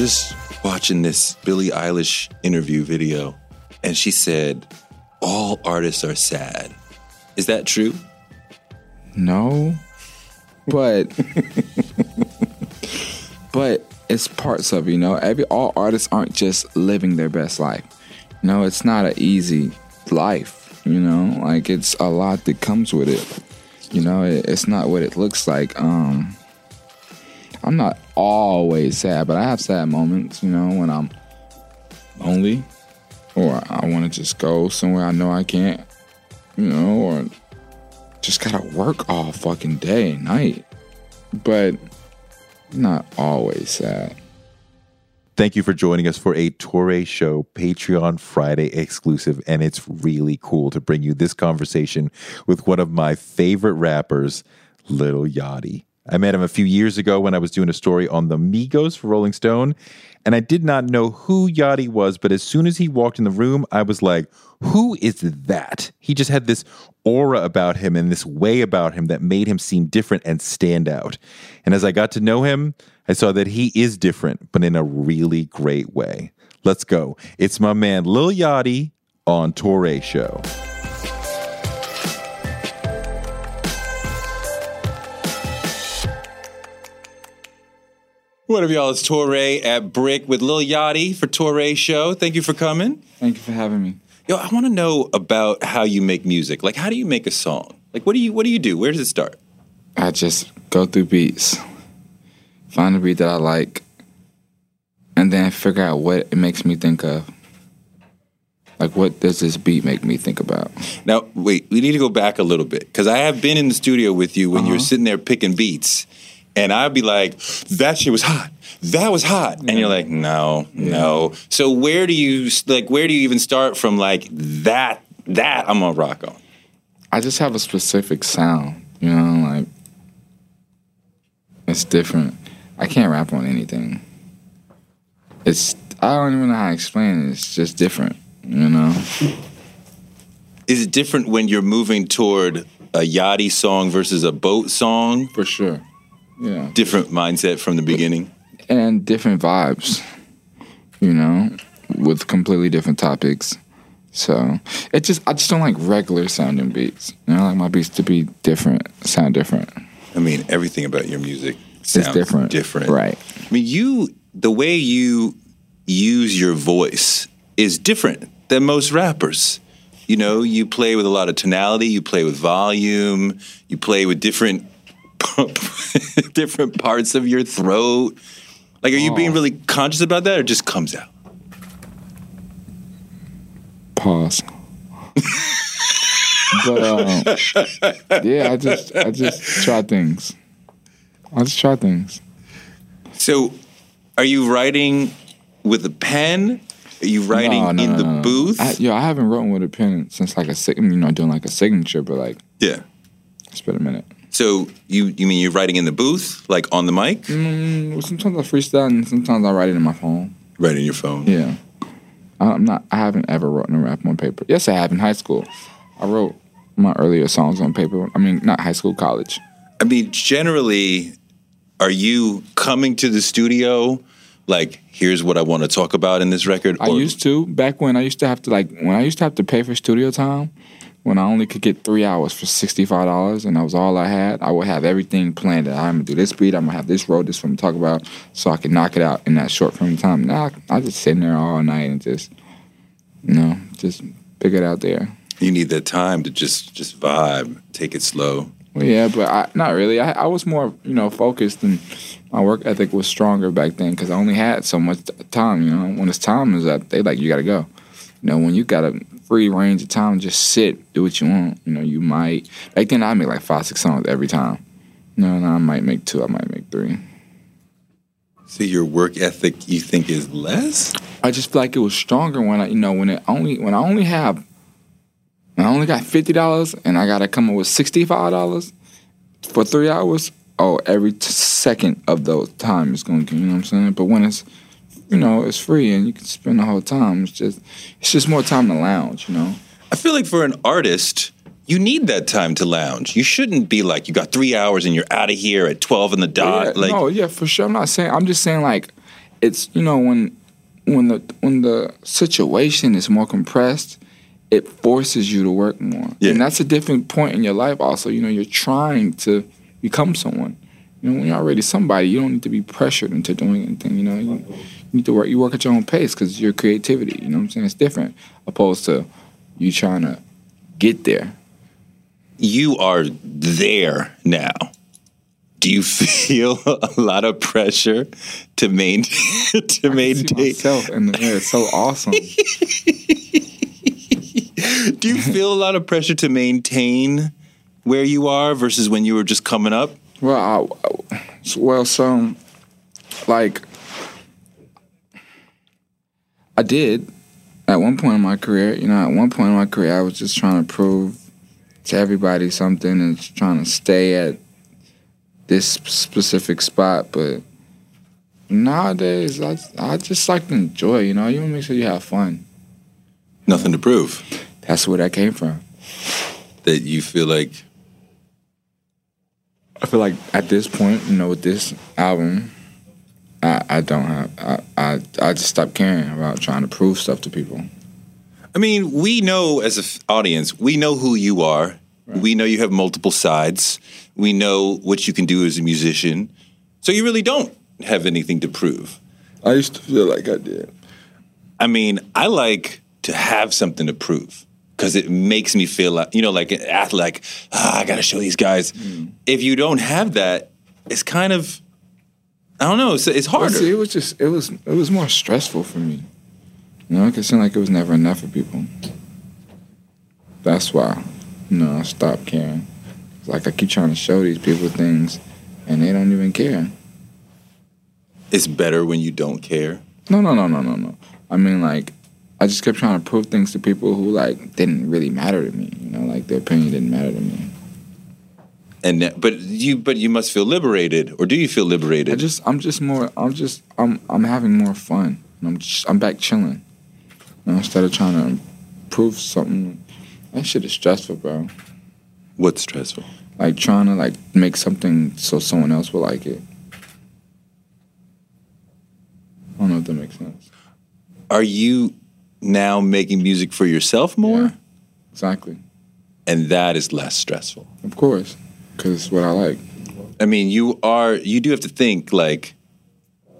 just watching this Billie Eilish interview video, and she said, All artists are sad. Is that true? No, but but it's parts of you know. Every all artists aren't just living their best life. No, it's not an easy life. You know, like it's a lot that comes with it. You know, it, it's not what it looks like. Um, I'm not always sad, but I have sad moments. You know, when I'm lonely, or I want to just go somewhere I know I can't. You know, or just gotta work all fucking day and night. But not always sad. Thank you for joining us for a Toure Show Patreon Friday exclusive. And it's really cool to bring you this conversation with one of my favorite rappers, Little Yachty. I met him a few years ago when I was doing a story on the Migos for Rolling Stone, and I did not know who Yachty was, but as soon as he walked in the room, I was like, who is that? He just had this aura about him and this way about him that made him seem different and stand out. And as I got to know him, I saw that he is different, but in a really great way. Let's go. It's my man Lil Yachty on Toure Show. What up, y'all? It's Toure at Brick with Lil Yachty for Toure Show. Thank you for coming. Thank you for having me. Yo, I want to know about how you make music. Like, how do you make a song? Like, what do you what do you do? Where does it start? I just go through beats, find a beat that I like, and then figure out what it makes me think of. Like, what does this beat make me think about? Now, wait, we need to go back a little bit because I have been in the studio with you when you're uh-huh. sitting there picking beats, and I'd be like, "That shit was hot. That was hot," and you're like, "No, no." So where do you like? Where do you even start from? Like that, that I'm gonna rock on. I just have a specific sound, you know, like it's different. I can't rap on anything. It's I don't even know how to explain it. It's just different, you know. Is it different when you're moving toward a yachty song versus a boat song? For sure. Yeah. Different mindset from the beginning. And different vibes, you know, with completely different topics. So it just I just don't like regular sounding beats. You know, I like my beats to be different, sound different. I mean, everything about your music sounds different. Different, Right. I mean, you the way you use your voice is different than most rappers. You know, you play with a lot of tonality, you play with volume, you play with different different parts of your throat. Like, are you being really conscious about that, or just comes out? Pause. but um, yeah, I just I just try things. I just try things. So, are you writing with a pen? Are you writing No, no, in no, the booth? I, yo, I haven't written with a pen since like a you know doing like a signature, but like yeah. it's been a minute. So you you mean you're writing in the booth, like on the mic, Mm, well, sometimes I freestyle and sometimes I write it in my phone. writing in your phone? Yeah, I'm not. I haven't ever written a rap on paper. Yes, I have in high school. I wrote my earlier songs on paper. I mean, not high school, college. I mean, generally, are you coming to the studio like, here's what I want to talk about in this record? I used to back when I used to have to like when I used to have to pay for studio time. When I only could get three hours for sixty five dollars, and that was all I had, I would have everything planned. That I'm gonna do this beat, I'm gonna have this road, this one to talk about, so I can knock it out in that short frame of time. Now I, I just sitting there all night and just, you know, just pick it out there. You need that time to just just vibe, take it slow. Well, yeah, but I, not really. I, I was more, you know, focused, and my work ethic was stronger back then because I only had so much time. You know, when it's time is up, they like you got to go. You know, when you got a free range of time, just sit, do what you want. You know, you might back then I make like five, six songs every time. You know, now I might make two, I might make three. So your work ethic, you think, is less? I just feel like it was stronger when I, you know, when it only when I only have, when I only got fifty dollars and I got to come up with sixty five dollars for three hours. Oh, every t- second of those time is going to, you know what I'm saying? But when it's, you know, it's free and you can spend the whole time. It's just, it's just more time to lounge, you know. I feel like for an artist, you need that time to lounge. You shouldn't be like you got three hours and you're out of here at twelve in the dot. yeah, like no, yeah, for sure. I'm not saying. I'm just saying like it's you know when when the when the situation is more compressed, it forces you to work more, Yeah. and that's a different point in your life. Also, you know, you're trying to become someone. You know, when you're already somebody, you don't need to be pressured into doing anything. You know, you, you to work. You work at your own pace because your creativity. You know what I'm saying? It's different opposed to you trying to get there. You are there now. Do you feel a lot of pressure to maintain to maintain? myself in the air. It's so awesome. Do you feel a lot of pressure to maintain where you are versus when you were just coming up? Well, I- well, so like I did at one point in my career. You know, at one point in my career, I was just trying to prove to everybody something and trying to stay at this specific spot. But nowadays, I I just like to enjoy. You know, you want to make sure you have fun. Nothing to prove. That's where that came from. That you feel like I feel like at this point, you know, with this album, I, I don't have I, I I just stopped caring about trying to prove stuff to people. I mean, we know as an audience, we know who you are. We know you have multiple sides. We know what you can do as a musician. So you really don't have anything to prove. I used to feel like I did. I mean, I like to have something to prove because it makes me feel like, you know, like an athlete, like, ah, I got to show these guys. If you don't have that, it's kind of, I don't know, it's, it's harder. see, it was just it was it was more stressful for me. You know, it seemed like it was never enough for people. That's why, you know, I stopped caring. It's like I keep trying to show these people things, and they don't even care. It's better when you don't care. No, no, no, no, no, no. I mean, like, I just kept trying to prove things to people who like didn't really matter to me. You know, like their opinion didn't matter to me. And but you but you must feel liberated, or do you feel liberated? I just, I'm just more, I'm just, I'm, I'm having more fun. And I'm just, I'm back chilling. You know, instead of trying to prove something. That shit is stressful, bro. What's stressful? Like trying to like make something so someone else will like it. I don't know if that makes sense. Are you now making music for yourself more? Yeah. Exactly. And that is less stressful. Of course, because it's what I like. I mean, you are you do have to think like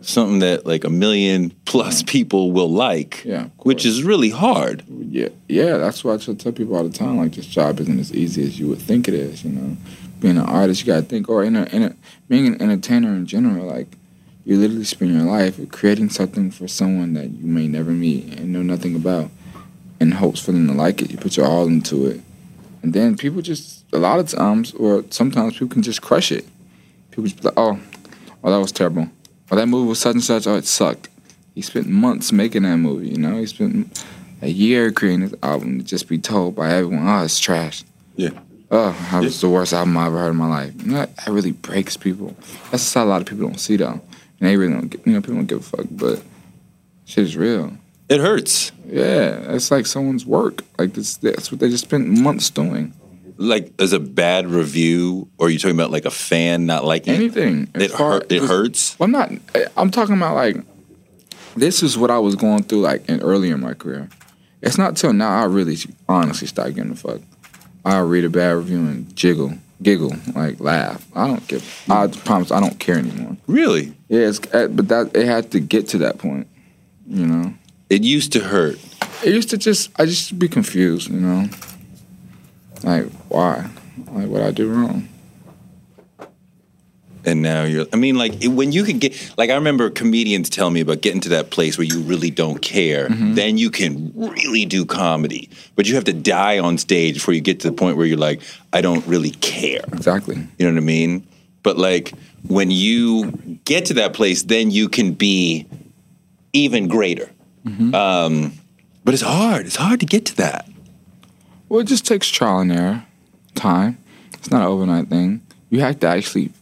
something that like a million plus people will like, Yeah, which is really hard. Yeah, yeah. That's why I tell tell people all the time. Like this job isn't as easy as you would think it is. You know, being an artist, you gotta think, or in a, in a, being an entertainer in general. Like you literally spend your life creating something for someone that you may never meet and know nothing about, in hopes for them to like it. You put your all into it, and then people just a lot of times, or sometimes people can just crush it. People just be like, oh, oh, that was terrible. Oh, that movie was such and such. Oh, it sucked. He spent months making that movie. You know, he spent a year creating this album to just be told by everyone, oh, it's trash. Yeah. Oh, that was the worst album I ever heard in my life. That, that really breaks people. That's how a lot of people don't see, though. And they really don't, you know, people don't give a fuck, but shit is real. It hurts. Yeah, it's like someone's work. Like, this, that's what they just spent months doing. Like as a bad review, or are you talking about like a fan not liking? Anything. It far- hurt. It hurts. Well, I'm not. I'm talking about like this is what I was going through like in earlier in my career. It's not till now I really honestly start giving a fuck. I'll read a bad review and jiggle, giggle, like laugh. I don't give. I promise I don't care anymore. Really? Yeah, it's, uh, but that it had to get to that point. You know, It used to hurt. it used to just I just be confused. You know, like why? Like what I do wrong? And now you're, I mean, like when you can get, like I remember comedians tell me about getting to that place where you really don't care, Mm-hmm. then you can really do comedy. But you have to die on stage before you get to the point where you're like, I don't really care. Exactly. You know what I mean? But like when you get to that place, then you can be even greater. Mm-hmm. Um, but it's hard. It's hard to get to that. Well, it just takes trial and error, time. It's not an overnight thing. You have to actually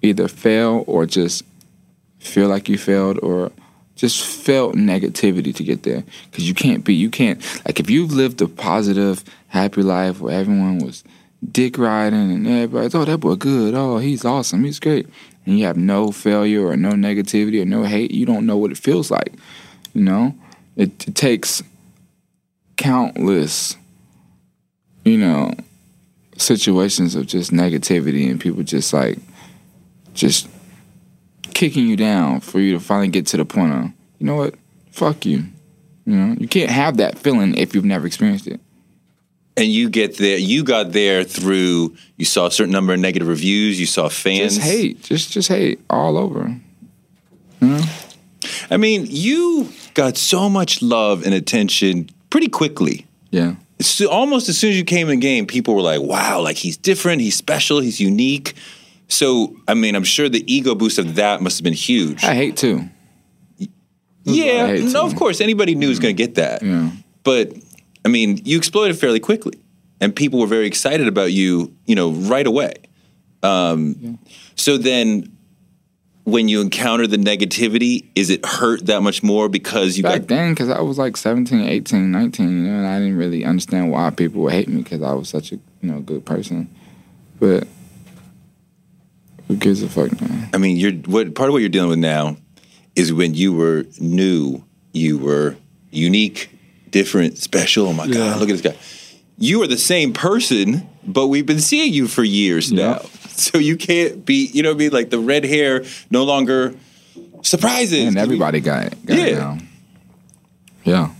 either fail or just feel like you failed or just felt negativity to get there. Because you can't be, you can't, like if you've lived a positive, happy life where everyone was dick riding and everybody's, oh, that boy good. Oh, he's awesome. He's great. and you have no failure or no negativity or no hate, you don't know what it feels like. You know, it, it takes countless, you know, situations of just negativity and people just like just kicking you down for you to finally get to the point of, you know what, fuck you. You know, you can't have that feeling if you've never experienced it. And you get there. You got there through. You saw a certain number of negative reviews. You saw fans. Just hate, just just hate all over. I mean, you got so much love and attention pretty quickly. Yeah. It's almost as soon as you came in the game, people were like, "Wow, like he's different. He's special. He's unique." So, I mean, I'm sure the ego boost of that must have been huge. I hate too. yeah, hate no, to. of course, anybody knew was going to get that. Yeah. But I mean, you exploded fairly quickly, and people were very excited about you. You know, right away. Um, So then, when you encounter the negativity, is it hurt that much more because you Back got? then, because I was like 17, 18, 19, you know, and I didn't really understand why people would hate me because I was such a, you know, good person. But who gives a fuck, man? I mean, you're what part of what you're dealing with now is when you were new, you were unique, different, special. Oh my Yeah. God, look at this guy. You are the same person, but we've been seeing you for years Yeah. now. So you can't be, you know what I mean? Like the red hair no longer surprises. And everybody got it. Got it Yeah. now. Yeah.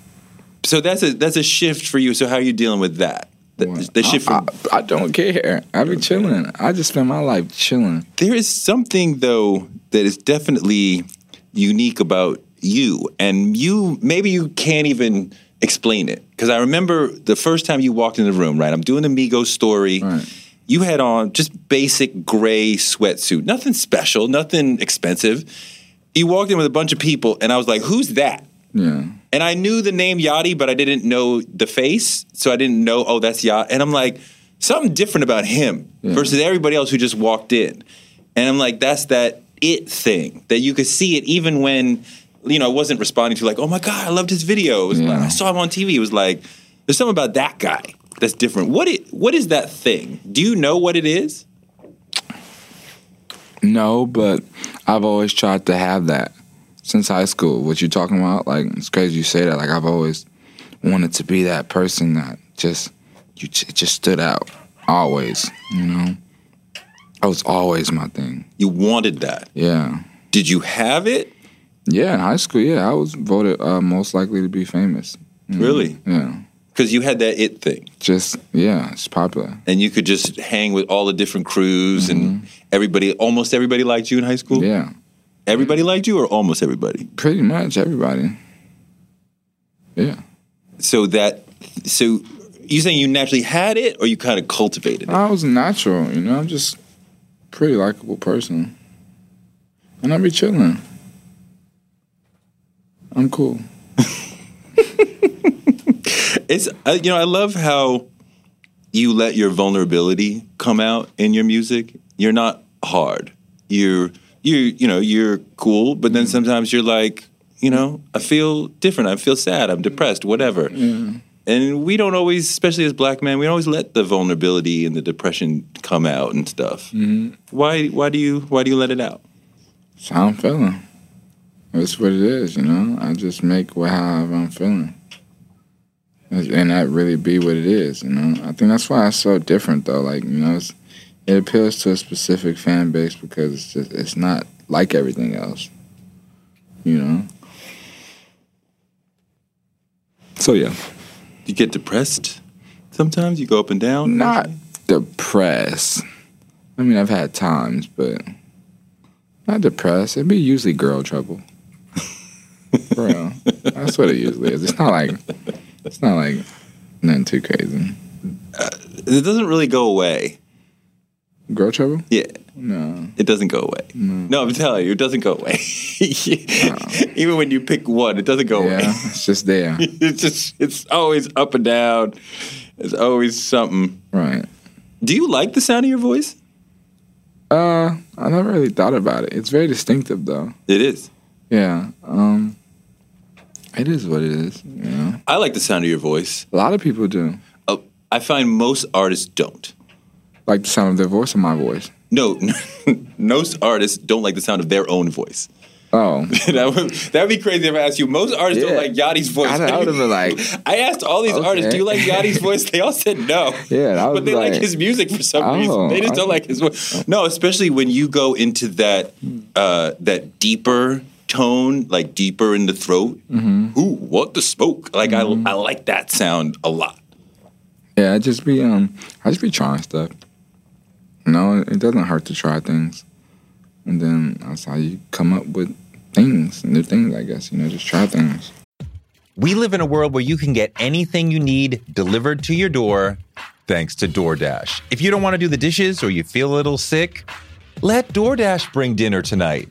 So that's a that's a shift for you. So how are you dealing with that? The, the shift I, from I, I don't care. I be chilling. I just spend my life chilling. there is something though that is definitely unique about you and you maybe you can't even explain it because i remember the first time you walked in the room right i'm doing the migos story Right. You had on just basic gray sweatsuit nothing special nothing expensive you walked in with a bunch of people and i was like who's that Yeah. and I knew the name Yachty, but I didn't know the face, so I didn't know. Oh, that's Yachty. And I'm like, something different about him Yeah. versus everybody else who just walked in. And I'm like, that's that it thing that you could see it even when you know I wasn't responding to like, oh my god, I loved his video. Yeah. like, I saw him on TV. It was like, there's something about that guy that's different. What it what is that thing? Do you know what it is? No, but I've always tried to have that since high school. What you're talking about, like it's crazy you say that. Like I've always wanted to be that person that just you it just stood out. Always, you know. That was always my thing. You wanted that. Yeah, Did you have it? yeah. In high school, yeah, I was voted uh, most likely to be famous. you know? Really? Yeah. Because you had that it thing. Just yeah, it's popular. and you could just hang with all the different crews and mm-hmm. everybody almost everybody liked you in high school Yeah, everybody liked you or almost everybody pretty much everybody. Yeah. so that so you saying you naturally had it or you kind of cultivated it I was natural, you know. I'm just a pretty likable person, and I be chilling. I'm cool. it's uh, you know i love how you let your vulnerability come out in your music. You're not hard. You're you you know you're cool but then sometimes you're like you know i feel different. I feel sad. I'm depressed whatever. And we don't always especially as black men we don't always let the vulnerability and the depression come out and stuff. Why why do you why do you let it out? How I'm feeling. That's what it is, you know. I just make what however I'm feeling, and that really be what it is, you know. I think that's why it's so different, though. Like you know, it's, it appeals to a specific fan base because it's just it's not like everything else, you know. So yeah, you get depressed sometimes you go up and down not depressed. I mean, I've had times, but not depressed. It'd be usually girl trouble. Real. That's what it usually is. It's not like it's not like nothing too crazy. it doesn't really go away Girl trouble? yeah No. It doesn't go away. No, no I'm telling you, it doesn't go away. Even when you pick one, it doesn't go Yeah, away. it's just there. It's just it's always up and down. It's always something. Right. Do you like the sound of your voice? Uh, I never really thought about it. It's very distinctive though. It is. Yeah. Um it is what it is, you know. I like the sound of your voice. A lot of people do. Uh, I find most artists don't. Like the sound of their voice or my voice. No, most artists don't like the sound of their own voice. Oh, that would that'd be crazy if I asked you. Most artists don't like Yachty's voice. I- I would've been like, I asked all these okay. artists, "Do you like Yachty's voice?" They all said no. Yeah, but they like, like, his music for some oh, reason. They just I- don't like his voice. No, especially when you go into that uh, that deeper tone, like deeper in the throat. Mm-hmm. Ooh, what the smoke? Like I, I like that sound a lot. yeah. I just be um, I just be trying stuff. No, it doesn't hurt to try things, and then that's how you come up with things, new things. I guess you know, just try things. We live in a world where you can get anything you need delivered to your door thanks to DoorDash. If you don't want to do the dishes or you feel a little sick, let DoorDash bring dinner tonight.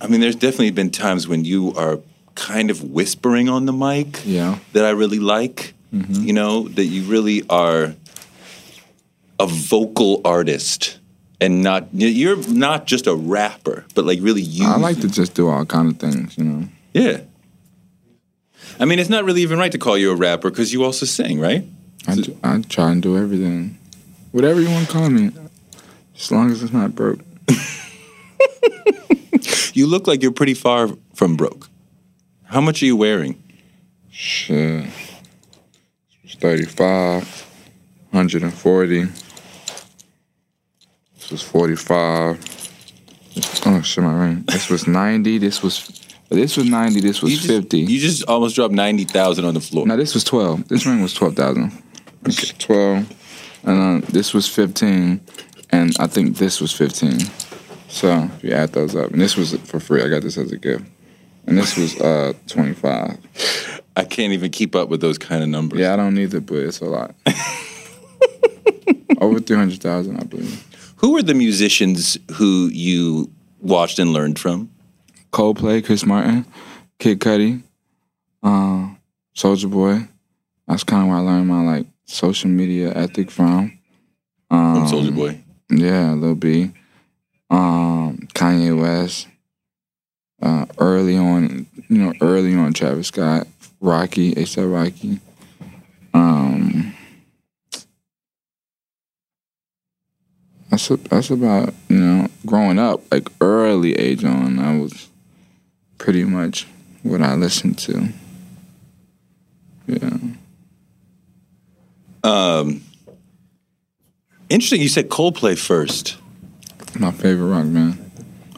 I mean, there's definitely been times when you are kind of whispering on the mic Yeah. that I really like. Mm-hmm. You know, that you really are a vocal artist and not you're not just a rapper, but like really you. I like to just do all kind of things, you know. Yeah. I mean, it's not really even right to call you a rapper because you also sing, right? I, do- I try and do everything, whatever you want to call me, as long as it's not broke. You look like you're pretty far from broke. How much are you wearing? Shit. It's 35, 140. This was 45. This, oh, shit, my ring. This was 90. This was, this was 90. This was You just, 50. You just almost dropped ninety thousand on the floor. no, this was 12. This ring was 12,000. This was 12. And uh, this was 15. And I think this was 15. So if you add those up, and this was for free. I got this as a gift. And this was uh 25. I can't even keep up with those kind of numbers. Yeah, I don't either, but it's a lot. Over 300,000, I believe. Who are the musicians who you watched and learned from? Coldplay, Chris Martin, Kid Cudi, uh, Soulja Boy. That's kind of where I learned my like social media ethic from. Um, From Soulja Boy. Yeah, Lil B. Um, Kanye West. Uh, early on, you know, early on, Travis Scott, Rocky, ASAP Rocky. Um, that's a, that's about you know growing up, like early age on. I was pretty much what I listened to. Yeah. Interesting. You said Coldplay first. My favorite rock band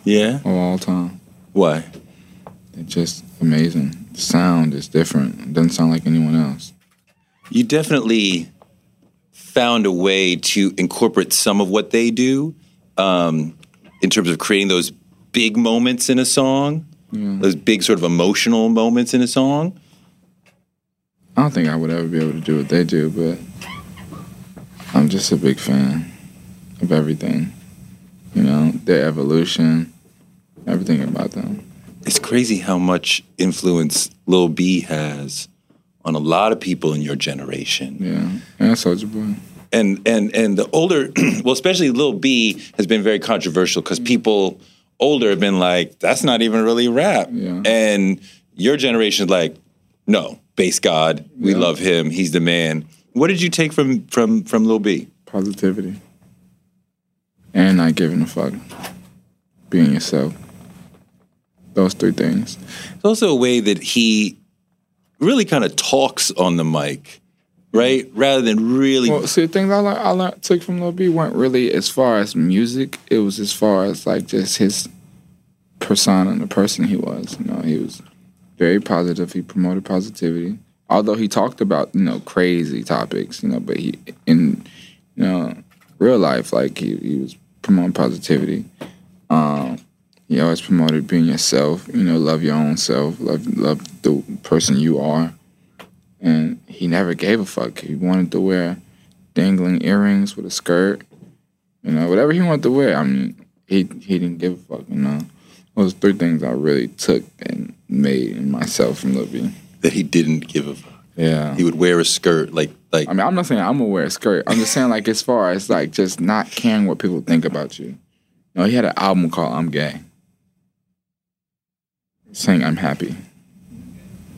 Yeah. of all time. Why? It's just amazing. The sound is different. It doesn't sound like anyone else. You definitely found a way to incorporate some of what they do um, in terms of creating those big moments in a song, those big sort of emotional moments in a song. I don't think I would ever be able to do what they do, but I'm just a big fan of everything. You know, their evolution, everything about them. It's crazy how much influence Lil B has on a lot of people in your generation. Yeah. And Soulja Boy. and and and the older well especially Lil B has been very controversial because people older have been like that's not even really rap Yeah. and your generation is like no Based God we Yeah. love him he's the man what did you take from from from Lil B Positivity. And not giving a fuck. Being yourself. Those three things. it's also a way that he really kind of talks on the mic right rather than really Well, see, the things I, learned, I learned, took from Lil B weren't really as far as music. It was as far as like just his persona and the person he was. You know, he was very positive. He promoted positivity. Although he talked about you know crazy topics, you know, but he in you know real life like he, he was promoting positivity. Um, he always promoted being yourself. You know, love your own self. Love love the person you are and he never gave a fuck. He wanted to wear dangling earrings with a skirt, you know, whatever he wanted to wear. I mean, he he didn't give a fuck, you know. Those three things I really took and made in myself from Lil B. that he didn't give a fuck Yeah. he would wear a skirt like like I mean, I'm not saying I'm gonna wear a skirt. I'm just saying, like, as far as like just not caring what people think about you. You know, he had an album called "I'm Gay," saying I'm happy,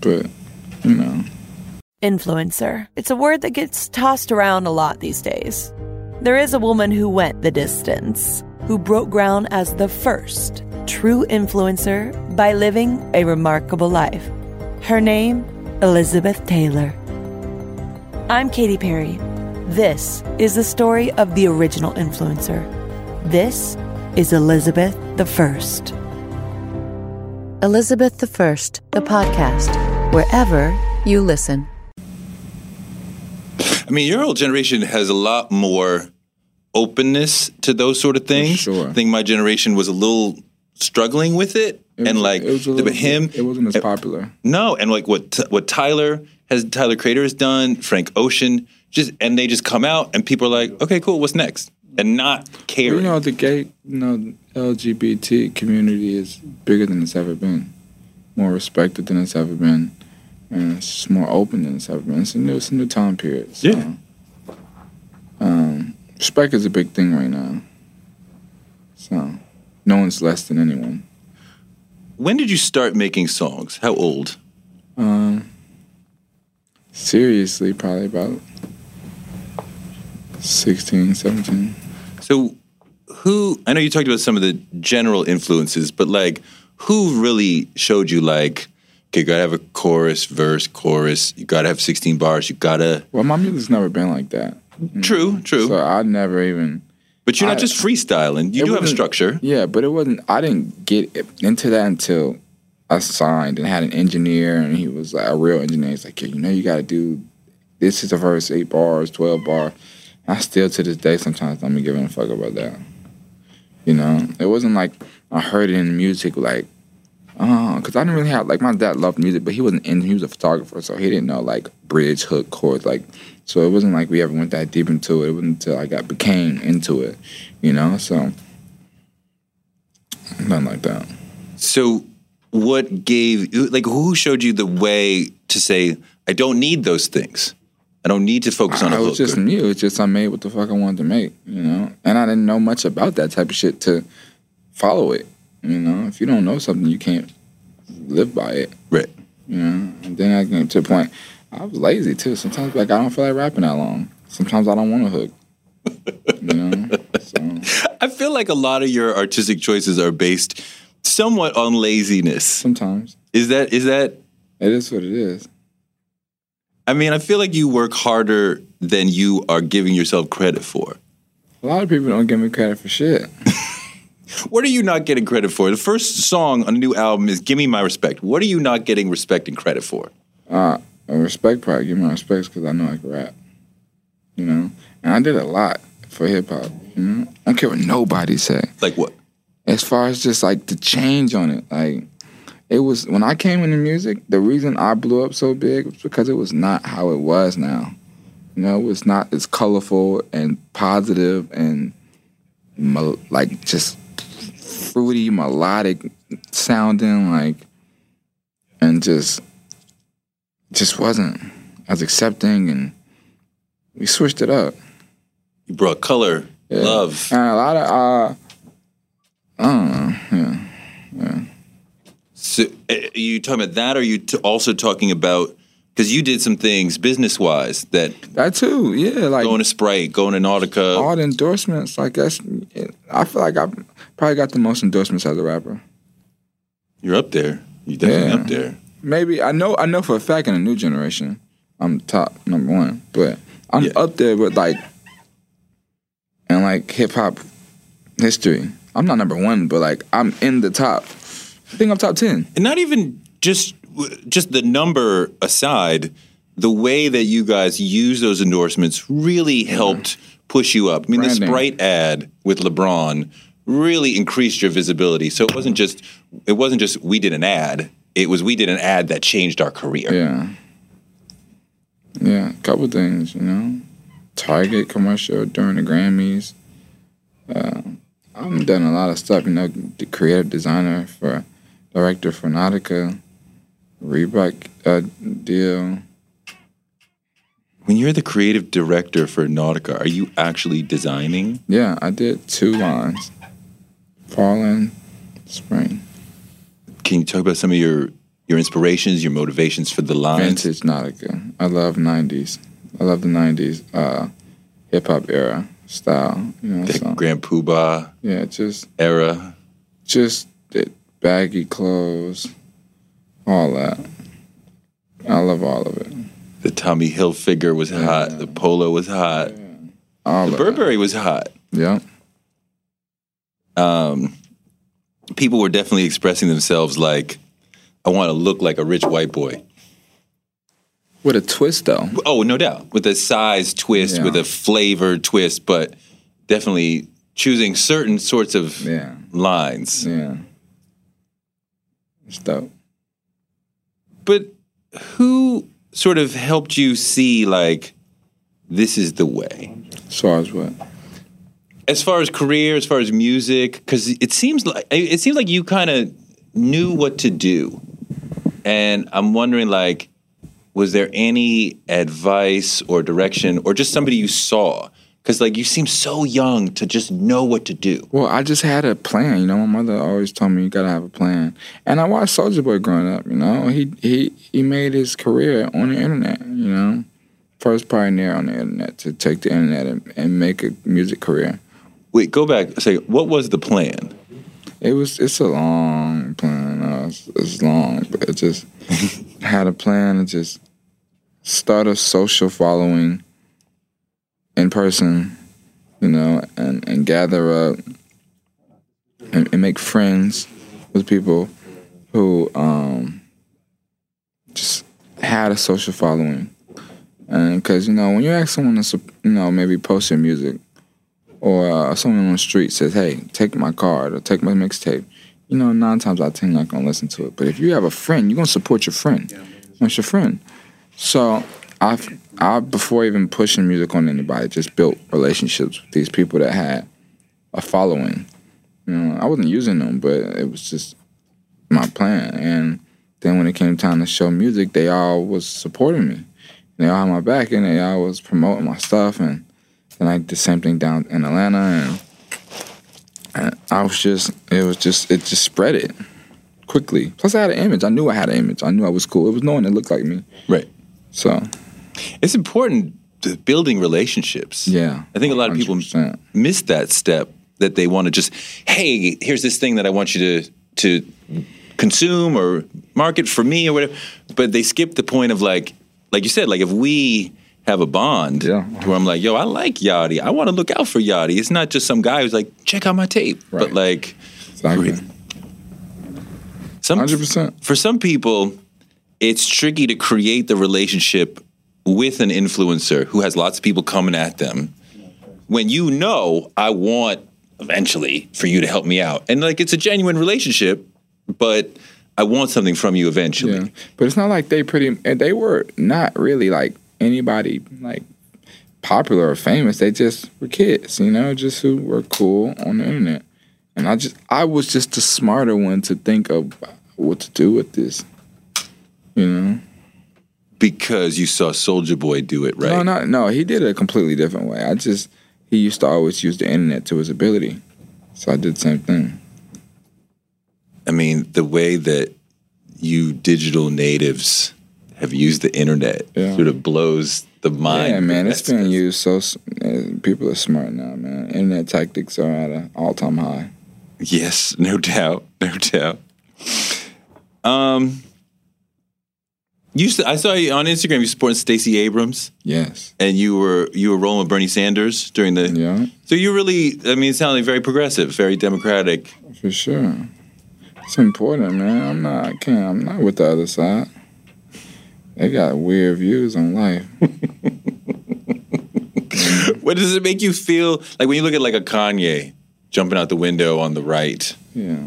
but you know, Influencer. It's a word that gets tossed around a lot these days. There is a woman who went the distance, who broke ground as the first true influencer by living a remarkable life. Her name, Elizabeth Taylor. I'm Katy Perry. This is the story of the original influencer. This is Elizabeth the First. Elizabeth the First, the podcast, wherever you listen. I mean, your whole generation has a lot more openness to those sort of things. sure. I think my generation was a little struggling with it, It and was- like it was a little- him, it wasn't as eh, popular. no, and like what what Tyler has, Tyler Creator has done, Frank Ocean, just and they just come out, and people are like, okay, cool, what's next, and not caring. You know, the gay, you know, LGBT community is bigger than it's ever been, more respected than it's ever been, and it's just more open than it's ever been. It's a new, it's a new time period. So, Yeah. Um, respect is a big thing right now. So, no one's less than anyone. when did you start making songs? How old? Um, seriously, probably about 16, 17. So, who? I know you talked about some of the general influences, but like, who really showed you like, okay, you gotta have a chorus, verse, chorus. You gotta have sixteen bars. You gotta. Well, my music's never been like that. True, mm-hmm. true. So I never even. but you're not I- just freestyling. You do have a structure. Yeah, but it wasn't. I didn't get into that until I signed and had an engineer, and he was like a real engineer. He's like, yeah, you know, you got to do. This is the verse, eight bars, twelve bar. I still to this day sometimes don't be giving a fuck about that. You know, it wasn't like I heard it in music like, uh, oh, because I didn't really have like my dad loved music, but he wasn't in. He was a photographer, so he didn't know like bridge, hook, chords, like. So it wasn't like we ever went that deep into it. It wasn't until I got became into it, you know. So nothing like that. So, what gave like who showed you the way to say I don't need those things? I don't need to focus on a I hook. was just me. It was just I made what the fuck I wanted to make, you know. And I didn't know much about that type of shit to follow it. You know, if you don't know something, you can't live by it. right. You know. And then I came to a point. I was lazy too. Sometimes like I don't feel like rapping that long. Sometimes I don't want to hook. You know. So I feel like a lot of your artistic choices are based somewhat on laziness. sometimes Is that is that it is what it is. I mean, I feel like you work harder than you are giving yourself credit for. A lot of people don't give me credit for shit. What are you not getting credit for? The first song on the new album is "Give Me My Respect." What are you not getting respect and credit for? Uh, respect probably give my respects because I know I can rap. You know, and I did a lot for hip hop. You know, I don't care what nobody say. Like what? As far as just like the change on it, like it was when I came into music. The reason I blew up so big was because it was not how it was now. You know, it was not as colorful and positive and mel- like just fruity, melodic sounding, like, and just just wasn't as accepting. And we switched it up. You brought color, love. And a lot of uh, I don't yeah. So, uh, are you talking about that, or are you t- also talking about because you did some things business wise that That too, yeah. Like going to Sprite, going to Nautica. all the endorsements, like that's. I feel like I probably got the most endorsements as a rapper. You're up there. You're definitely Yeah. up there. Maybe I know. I know for a fact in the new generation, I'm top number one. But I'm Yeah. up there with like, and like hip hop history. I'm not number one, but like I'm in the top. I think I'm top ten. and not even just just the number aside, the way that you guys use those endorsements really helped push you up. I mean, Branding. the Sprite ad with LeBron really increased your visibility. So it wasn't just it wasn't just we did an ad. It was we did an ad that changed our career. Yeah. Yeah, a couple things, you know. Target commercial during the Grammys. Uh, I've done a lot of stuff, you know, the creative designer for director for Nautica, Reebok uh, deal. When you're the creative director for Nautica, are you actually designing? Yeah, I did two lines. Fall and spring. Can you talk about some of your your inspirations, your motivations for the lines? Vintage Nautica. I love nineties. I love the nineties uh hip hop era style. You know, The so Grand Puba yeah, just era. just the baggy clothes, all that. I love all of it. The Tommy Hilfiger was hot. The Polo was hot. All The Burberry was hot. Yeah. Um, people were definitely expressing themselves like, "I want to look like a rich white boy." With a twist though. Oh, no doubt, with a size twist, Yeah. with a flavor twist, but definitely choosing certain sorts of Yeah. lines. Yeah. It's dope. But who sort of helped you see like this is the way? As far as what? as far as career, as far as music, because it seems like it seems like you kind of knew what to do, and I'm wondering like, was there any advice or direction, or just somebody you saw? Because like you seem so young to just know what to do. Well, I just had a plan. You know, my mother always told me you gotta have a plan. And I watched Soulja Boy growing up. You know, he he he made his career on the internet. You know, first pioneer on the internet to take the internet and, and make a music career. Wait, go back. Say, what was the plan? It was it's a long plan. No, it's, it's long, but it just had a plan to just start a social following in person, you know, and, and gather up and, and make friends with people who um, just had a social following. And because you know, when you ask someone to, you know, maybe post your music, or uh, someone on the street says, "Hey, take my card or take my mixtape," you know, nine times out of ten, you're not gonna listen to it. But if you have a friend, you're gonna support your friend. That's your friend. So I've, I before even pushing music on anybody, just built relationships with these people that had a following. You know, I wasn't using them, but it was just my plan. And then when it came time to show music, they all was supporting me. They all had my back, and they all was promoting my stuff. And then I did the same thing down in Atlanta, and, and I was just, it was just, it just spread it quickly. Plus, I had an image. I knew I had an image. I knew I was cool. It was no one that looked like me. Right. So It's important to building relationships. yeah, I think a lot of people 100%. miss that step that they want to just, hey, here's this thing that I want you to to consume or market for me or whatever. But they skip the point of like, like you said, like if we have a bond Yeah. where I'm like, yo, I like Yachty. I want to look out for Yachty. It's not just some guy who's like, check out my tape. But like Exactly. some 100%. for some people, it's tricky to create the relationship with an influencer who has lots of people coming at them. When you know, I want eventually for you to help me out. And like it's a genuine relationship, but I want something from you eventually. Yeah, but it's not like they pretty. and They were not really like anybody like popular or famous. They just were kids, you know, just who were cool on the internet. And I just, I was just the smarter one to think of what to do with this. You know, Because you saw Soulja Boy do it, right? no, no, no. He did it a completely different way. I just, he used to always use the internet to his ability, so I did the same thing. I mean, the way that you digital natives have used the internet Yeah. sort of blows the mind. Yeah, man, it's being used so. uh, People are smart now, man. Internet tactics are at an all-time high. Yes, no doubt, no doubt. Um, you to, I saw you on Instagram. You supporting Stacey Abrams, Yes. and you were you were rolling with Bernie Sanders during the. Yeah, So you really, I mean, it sounded like very progressive, very democratic. for sure. It's important, man. I'm not. I can't. I'm not with the other side. They got weird views on life. What does it make you feel like when you look at like a Kanye jumping out the window on the right? Yeah.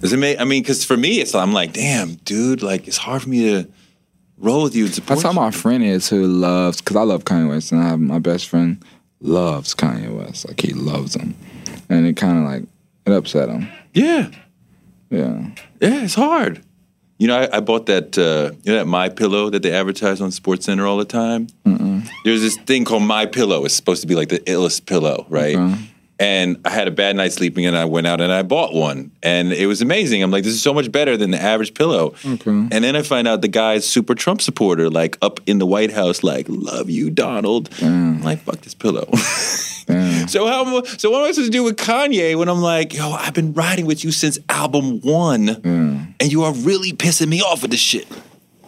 Does it make? I mean, because for me, it's I'm like, damn, dude, like it's hard for me to roll with you and support. That's how my friend is who loves, because I love Kanye West, and I have my best friend loves Kanye West. Like he loves him, and it kind of like it upset him. Yeah, Yeah. yeah, it's hard. You know, I, I bought that uh, you know that My Pillow that they advertise on Sports Center all the time. There's this thing called My Pillow. It's supposed to be like the illest pillow, right? Okay. And I had a bad night sleeping, and I went out and I bought one, and it was amazing. I'm like, this is so much better than the average pillow. Okay. And then I find out the guy's super Trump supporter, like up in the White House, like love you, Donald. I'm like, fuck this pillow. So how? So what am I supposed to do with Kanye when I'm like, yo, I've been riding with you since album one, mm. and you are really pissing me off with this shit.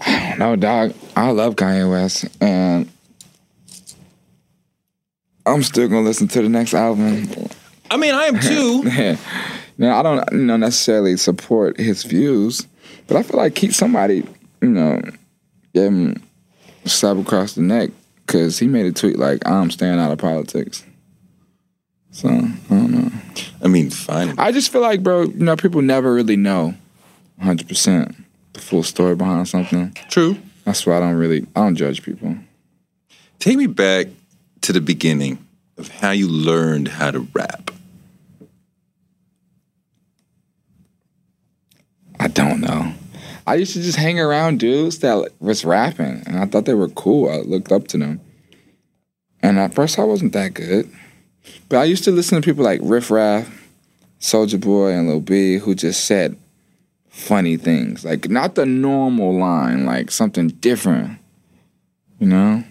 No, dog. I love Kanye West, and I'm still gonna listen to the next album. I mean, I am too. now, I don't, you know, necessarily support his views, but I feel like keep somebody, you know, him a slap across the neck because he made a tweet like, "I'm staying out of politics." So I don't know. I mean, fine. I just feel like, bro, you know, people never really know 100 percent the full story behind something. True. That's why I don't really, I don't judge people. Take me back to the beginning of how you learned how to rap. I don't know. I used to just hang around dudes that was rapping, and I thought they were cool. I looked up to them. And at first, I wasn't that good. But I used to listen to people like Riff Raff, Soulja Boy, and Lil B, who just said funny things. Like, not the normal line, like something different. You know?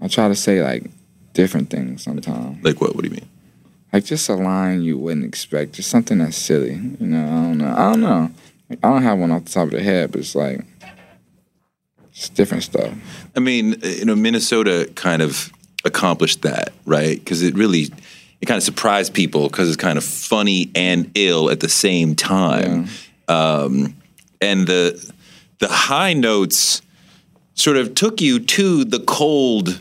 I try to say, like, different things sometimes. Like what? What do you mean? Like just a line you wouldn't expect, just something that's silly. You know, I don't know. I don't know. Like, I don't have one off the top of the head, but it's like it's different stuff. I mean, you know, Minnesota kind of accomplished that, right? Because it really, it kind of surprised people because it's kind of funny and ill at the same time. Um, and the the high notes sort of took you to the cold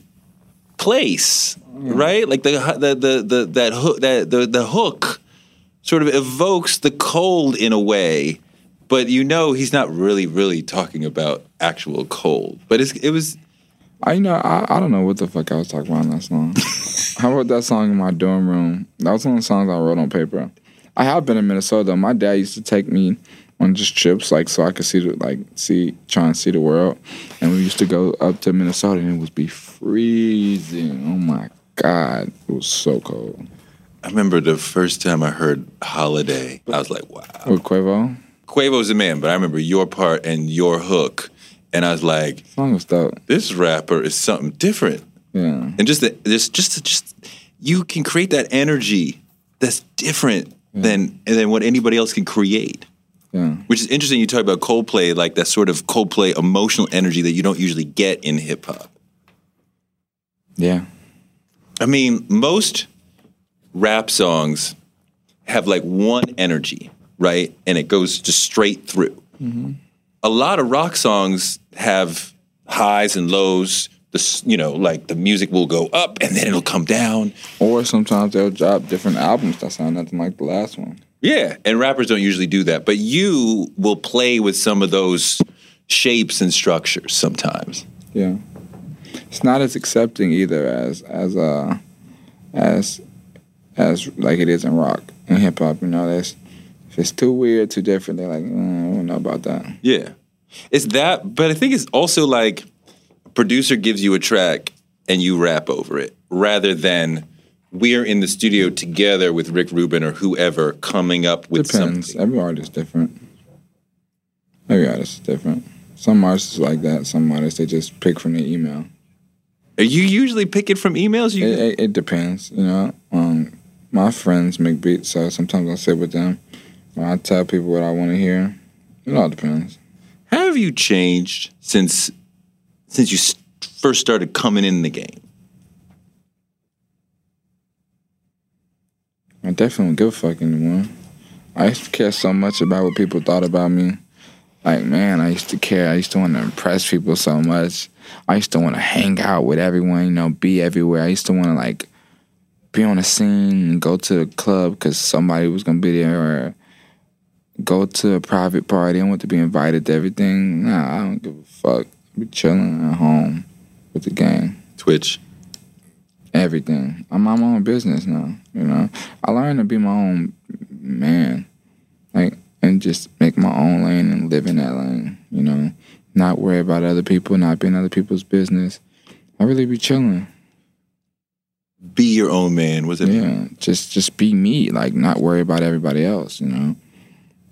place, right? Like the the the, the that hook that the the hook sort of evokes the cold in a way, but you know he's not really really talking about actual cold. But it's, it was I you know I, I don't know what the fuck I was talking about in that song. I wrote that song in my dorm room. That was one of the songs I wrote on paper. I have been in Minnesota. My dad used to take me on just trips, like so I could see the like see try and see the world. And we used to go up to Minnesota and it would be freezing. Oh my god, it was so cold. I remember the first time I heard Holiday, I was like, wow. With Quavo, Quavo's the man, but I remember your part and your hook, and I was like, song was dope. this rapper is something different. Yeah, And just that, this, just, just, you can create that energy that's different than than what anybody else can create. yeah. Which is interesting. You talk about Coldplay, like that sort of Coldplay emotional energy that you don't usually get in hip hop. Yeah. I mean, most rap songs have like one energy, right? And it goes just straight through. Mm-hmm. A lot of rock songs have highs and lows. The you know, like the music will go up and then it'll come down. Or sometimes they'll drop different albums that sound nothing like the last one. Yeah, and rappers don't usually do that, but you will play with some of those shapes and structures sometimes. Yeah. It's not as accepting either as as uh as as like it is in rock and hip hop. You know, there's if it's too weird, too different, they're like, mm, I don't know about that. Yeah. It's that, but I think it's also like a producer gives you a track and you rap over it rather than we're in the studio together with Rick Rubin or whoever coming up with Depends. something. Every artist is different. Every artist is different. Some artists like that. Some artists they just pick from their email. Are you usually picking from emails? You, It, it, it depends, you know. Um, my friends make beats, so sometimes I sit with them. I tell people what I want to hear. It all depends. Have you changed since since you first started coming in the game? I definitely don't give a fuck anymore. I used to care so much about what people thought about me. Like, man, I used to care. I used to want to impress people so much. I used to want to hang out with everyone, you know, be everywhere. I used to want to, like, be on a scene and go to the club because somebody was going to be there or go to a private party. I want to be invited to everything. Nah, I don't give a fuck. I be chilling at home with the gang Twitch. everything. I'm my own business now. You know, I learned to be my own man, like, and just make my own lane and live in that lane. You know, not worry about other people, not being other people's business. I really be chilling. Be your own man. Was it? Yeah, just just be me. Like, not worry about everybody else. You know,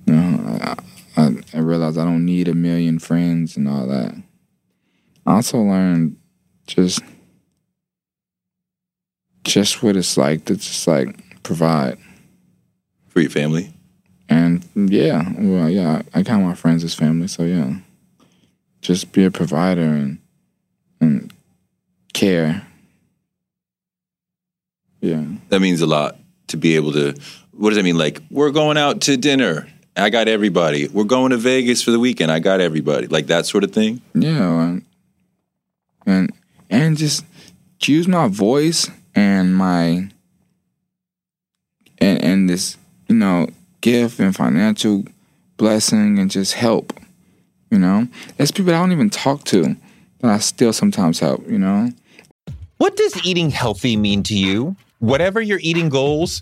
you know. I, I, I realize I don't need a million friends and all that. I also learned just just what it's like to just like provide. For your family? And yeah, well, yeah, I, I count my friends as family, so yeah. Just be a provider and and care. Yeah. That means a lot to be able to. What does that mean? Like, we're going out to dinner. I got everybody. We're going to Vegas for the weekend. I got everybody. Like that sort of thing. Yeah, and and and just use my voice and my and and this you know gift and financial blessing and just help. You know, there's people I don't even talk to that I still sometimes help. You know, What does eating healthy mean to you? Whatever your eating goals,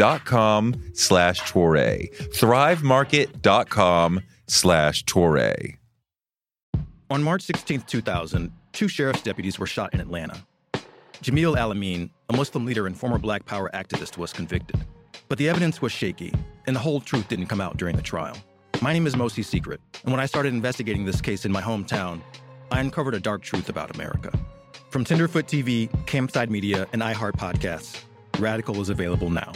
R I V E market.com slash Toure. Thrivemarket.com slash Toure. On March 16, 2000, two sheriff's deputies were shot in Atlanta. Jamil Al-Amin, a Muslim leader and former Black Power activist, was convicted. But the evidence was shaky, and the whole truth didn't come out during the trial. My name is Mosi Secret, and when I started investigating this case in my hometown, I uncovered a dark truth about America. From Tenderfoot TV, Campside Media, and iHeart Podcasts, Radical is available now.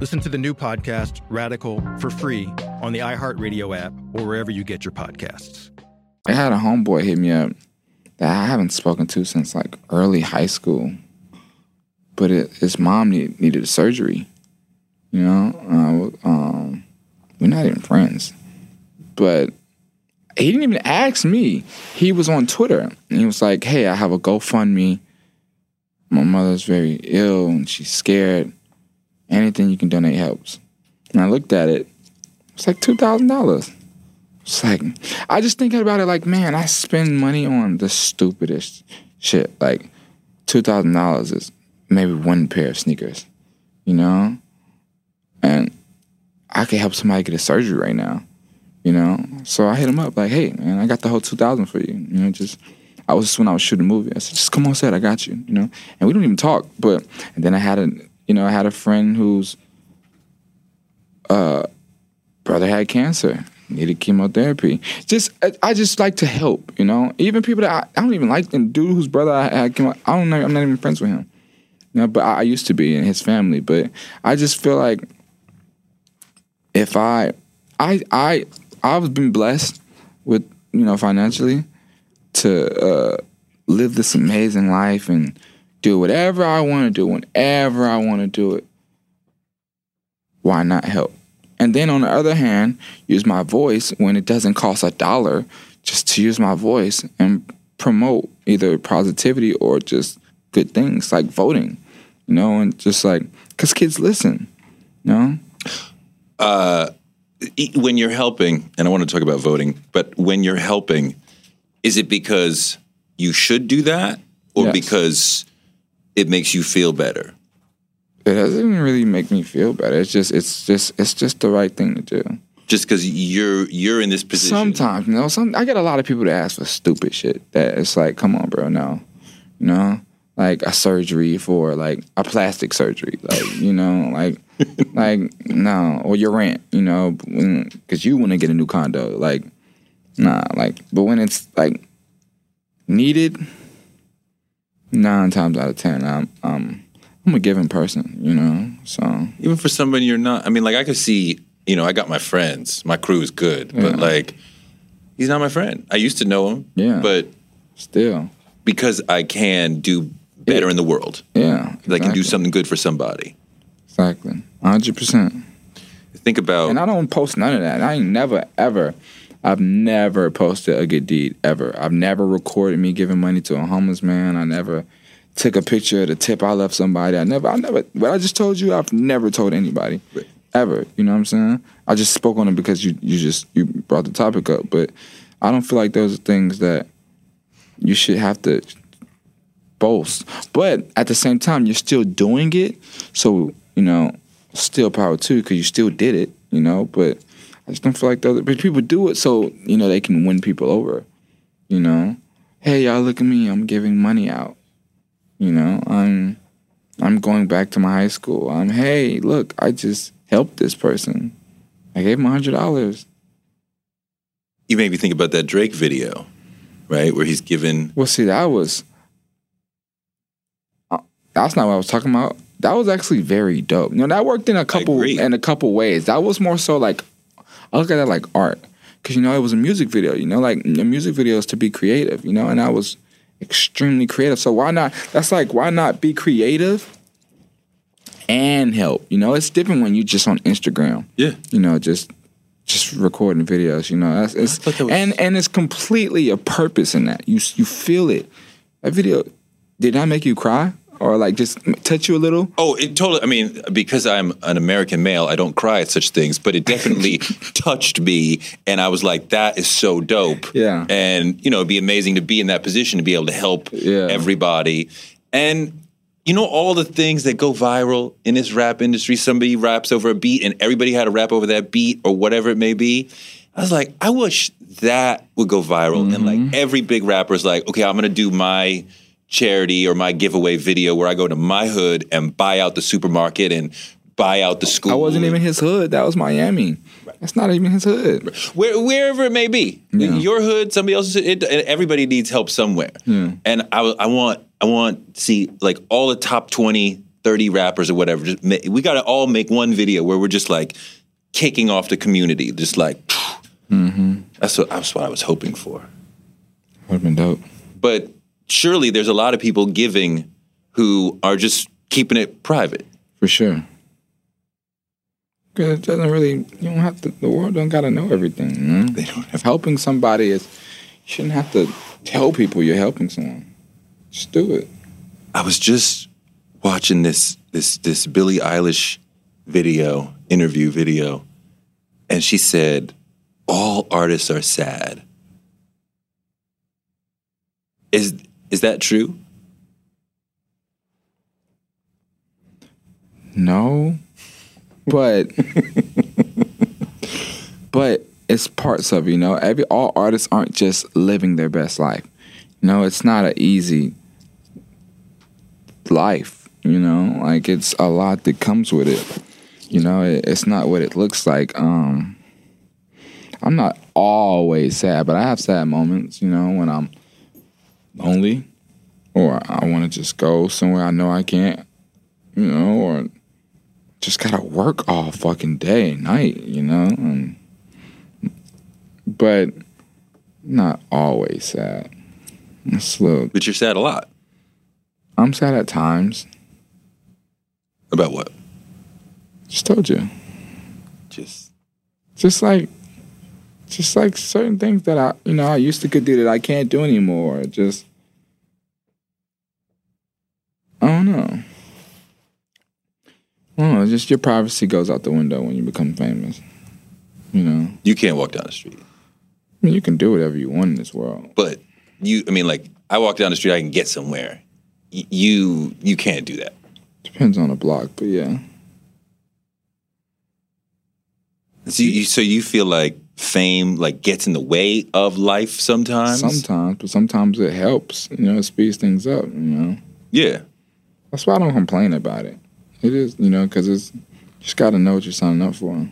Listen to the new podcast, Radical, for free on the iHeartRadio app or wherever you get your podcasts. I had a homeboy hit me up that I haven't spoken to since like early high school, but it, his mom need, needed a surgery. You know, uh, um, we're not even friends, but he didn't even ask me. He was on Twitter and he was like, "Hey, I have a GoFundMe. My mother's very ill and she's scared. Anything you can donate helps." And I looked at it. It's like two thousand dollars. It's like I just think about it like, man, I spend money on the stupidest shit. Like two thousand dollars is maybe one pair of sneakers, you know, and I could help somebody get a surgery right now, you know. So I hit him up like, hey, man, I got the whole two thousand for you, you know. Just I was just when I was shooting a movie. I said, just come on set, I got you, you know. And we don't even talk, but and then I had a, you know, I had a friend whose uh brother had cancer needed chemotherapy. Just I, just like to help, you know. Even people that I, I don't even like, the dude whose brother I had chemo, I don't know. I'm not even friends with him. You know, but I, I used to be in his family. But I just feel like if I, I, I, I've been blessed with you know financially to uh, live this amazing life and do whatever I want to do whenever I want to do it. Why not help? And then on the other hand, use my voice when it doesn't cost a dollar, just to use my voice and promote either positivity or just good things like voting, you know, and just like, because kids listen, you know? Uh, e- when you're helping, and I want to talk about voting, but when you're helping, is it because you should do that or Yes. because it makes you feel better? It doesn't really make me feel better. It's just, it's just, it's just the right thing to do. Just because you're you're in this position. Sometimes, you know, some I get a lot of people that ask for stupid shit. That it's like, come on, bro, no, you know, like a surgery for like a plastic surgery, like you know, like, like no, or your rent, you know, because you want to get a new condo, like, nah, like, but when it's like needed, nine times out of ten, I'm, um, I'm a giving person, you know, so even for somebody you're not. I mean, like I could see. You know, I got my friends. My crew is good, but like, he's not my friend. I used to know him. Yeah. But still, because I can do better in the world, yeah, like can do something good for somebody. Exactly. hundred percent. Think about. And I don't post none of that. I ain't never ever I've never posted a good deed ever. I've never recorded me giving money to a homeless man. I never took a picture of the tip I left somebody. I never I never what I just told you, I've never told anybody. Ever. You know what I'm saying? I just spoke on it because you you just you brought the topic up. But I don't feel like those are things that you should have to boast. But at the same time, you're still doing it. So, you know, still power too, because you still did it, you know. But I just don't feel like the other but people do it so, you know, they can win people over. You know? Hey, y'all look at me, I'm giving money out. You know, I'm I'm going back to my high school. I'm hey, look, I just helped this person. I gave him a hundred dollars. you made me think about that Drake video, right, where he's given. Well, see, that was uh, that's not what I was talking about. That was actually very dope. You know, that worked in a couple in a couple ways. That was more so like I look at that like art because you know it was a music video. You know, like a music video is to be creative. You know, and I was extremely creative. So why not? That's like why not be creative and help? You know, it's different when you just on Instagram Yeah. you know, just just recording videos. You know, that's it's, was- and and it's completely a purpose in that. You you feel it. That video did that make you cry or like just touch you a little? Oh, it totally. I mean, because I'm an American male, I don't cry at such things, but it definitely touched me, and I was like, "That is so dope." Yeah. and you know, it'd be amazing to be in that position to be able to help Yeah. everybody, and you know, all the things that go viral in this rap industry. Somebody raps over a beat, and everybody had to rap over that beat or whatever it may be. I was like, I wish that would go viral, and like mm-hmm. every big rapper's like, okay, I'm gonna do my charity or my giveaway video where I go to my hood and buy out the supermarket and buy out the school. I wasn't even his hood. That was Miami. That's not even his hood. Where, wherever it may be, your hood, somebody else's. It, everybody needs help somewhere, and I, I want I want to see like all the top 20, 30 rappers or whatever. Just ma- we got to all make one video where we're just like kicking off the community, just like. Mm-hmm. That's what that's what I was hoping for. Would have been dope. But surely there's a lot of people giving who are just keeping it private. For sure. 'Cause it doesn't really. You don't have to. The world don't gotta know everything. You know? They don't have helping somebody is. You shouldn't have to tell people you're helping someone. Just do it. I was just watching this this this Billie Eilish video, interview video, and she said, "All artists are sad." Is is that true? No, but but it's parts of it, you know. Every all artists aren't just living their best life. You know, it's not an easy life. You know, like it's a lot that comes with it. You know, it, it's not what it looks like. Um, I'm not always sad, but I have sad moments. You know, when I'm lonely, or I want to just go somewhere I know I can't. You know, or just gotta work all fucking day and night, you know? And, but not always sad. It's little, But you're sad a lot. I'm sad at times. About what? Just told you. Just Just like, just like certain things that I, you know, I used to could do that I can't do anymore. Just, I don't know. I don't know. Just your privacy goes out the window when you become famous. You know, you can't walk down the street. I mean, you can do whatever you want in this world. But you, I mean, like I walk down the street, I can get somewhere. Y- you you can't do that. Depends on the block, but yeah. So you, so you feel like fame like gets in the way of life sometimes. Sometimes, but sometimes it helps. You know, it speeds things up. You know, Yeah. that's why I don't complain about it. It is, you know, because it's just got to know what you're signing up for.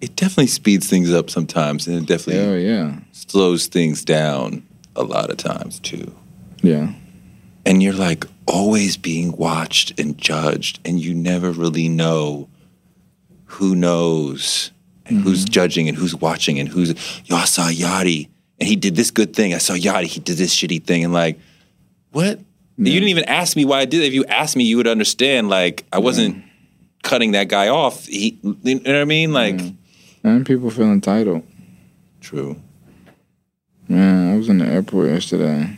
It definitely speeds things up sometimes, and it definitely Hell yeah, slows things down a lot of times too. yeah, And you're like always being watched and judged, and you never really know who knows and who's mm-hmm. judging and who's watching and who's yo, I saw Yachty and he did this good thing. I saw Yachty, he did this shitty thing, and like, what? You didn't even ask me why I did it. If you asked me, you would understand. Like, I wasn't cutting that guy off. He, you know what I mean? Like, and people feel entitled. true. Man, I was in the airport yesterday.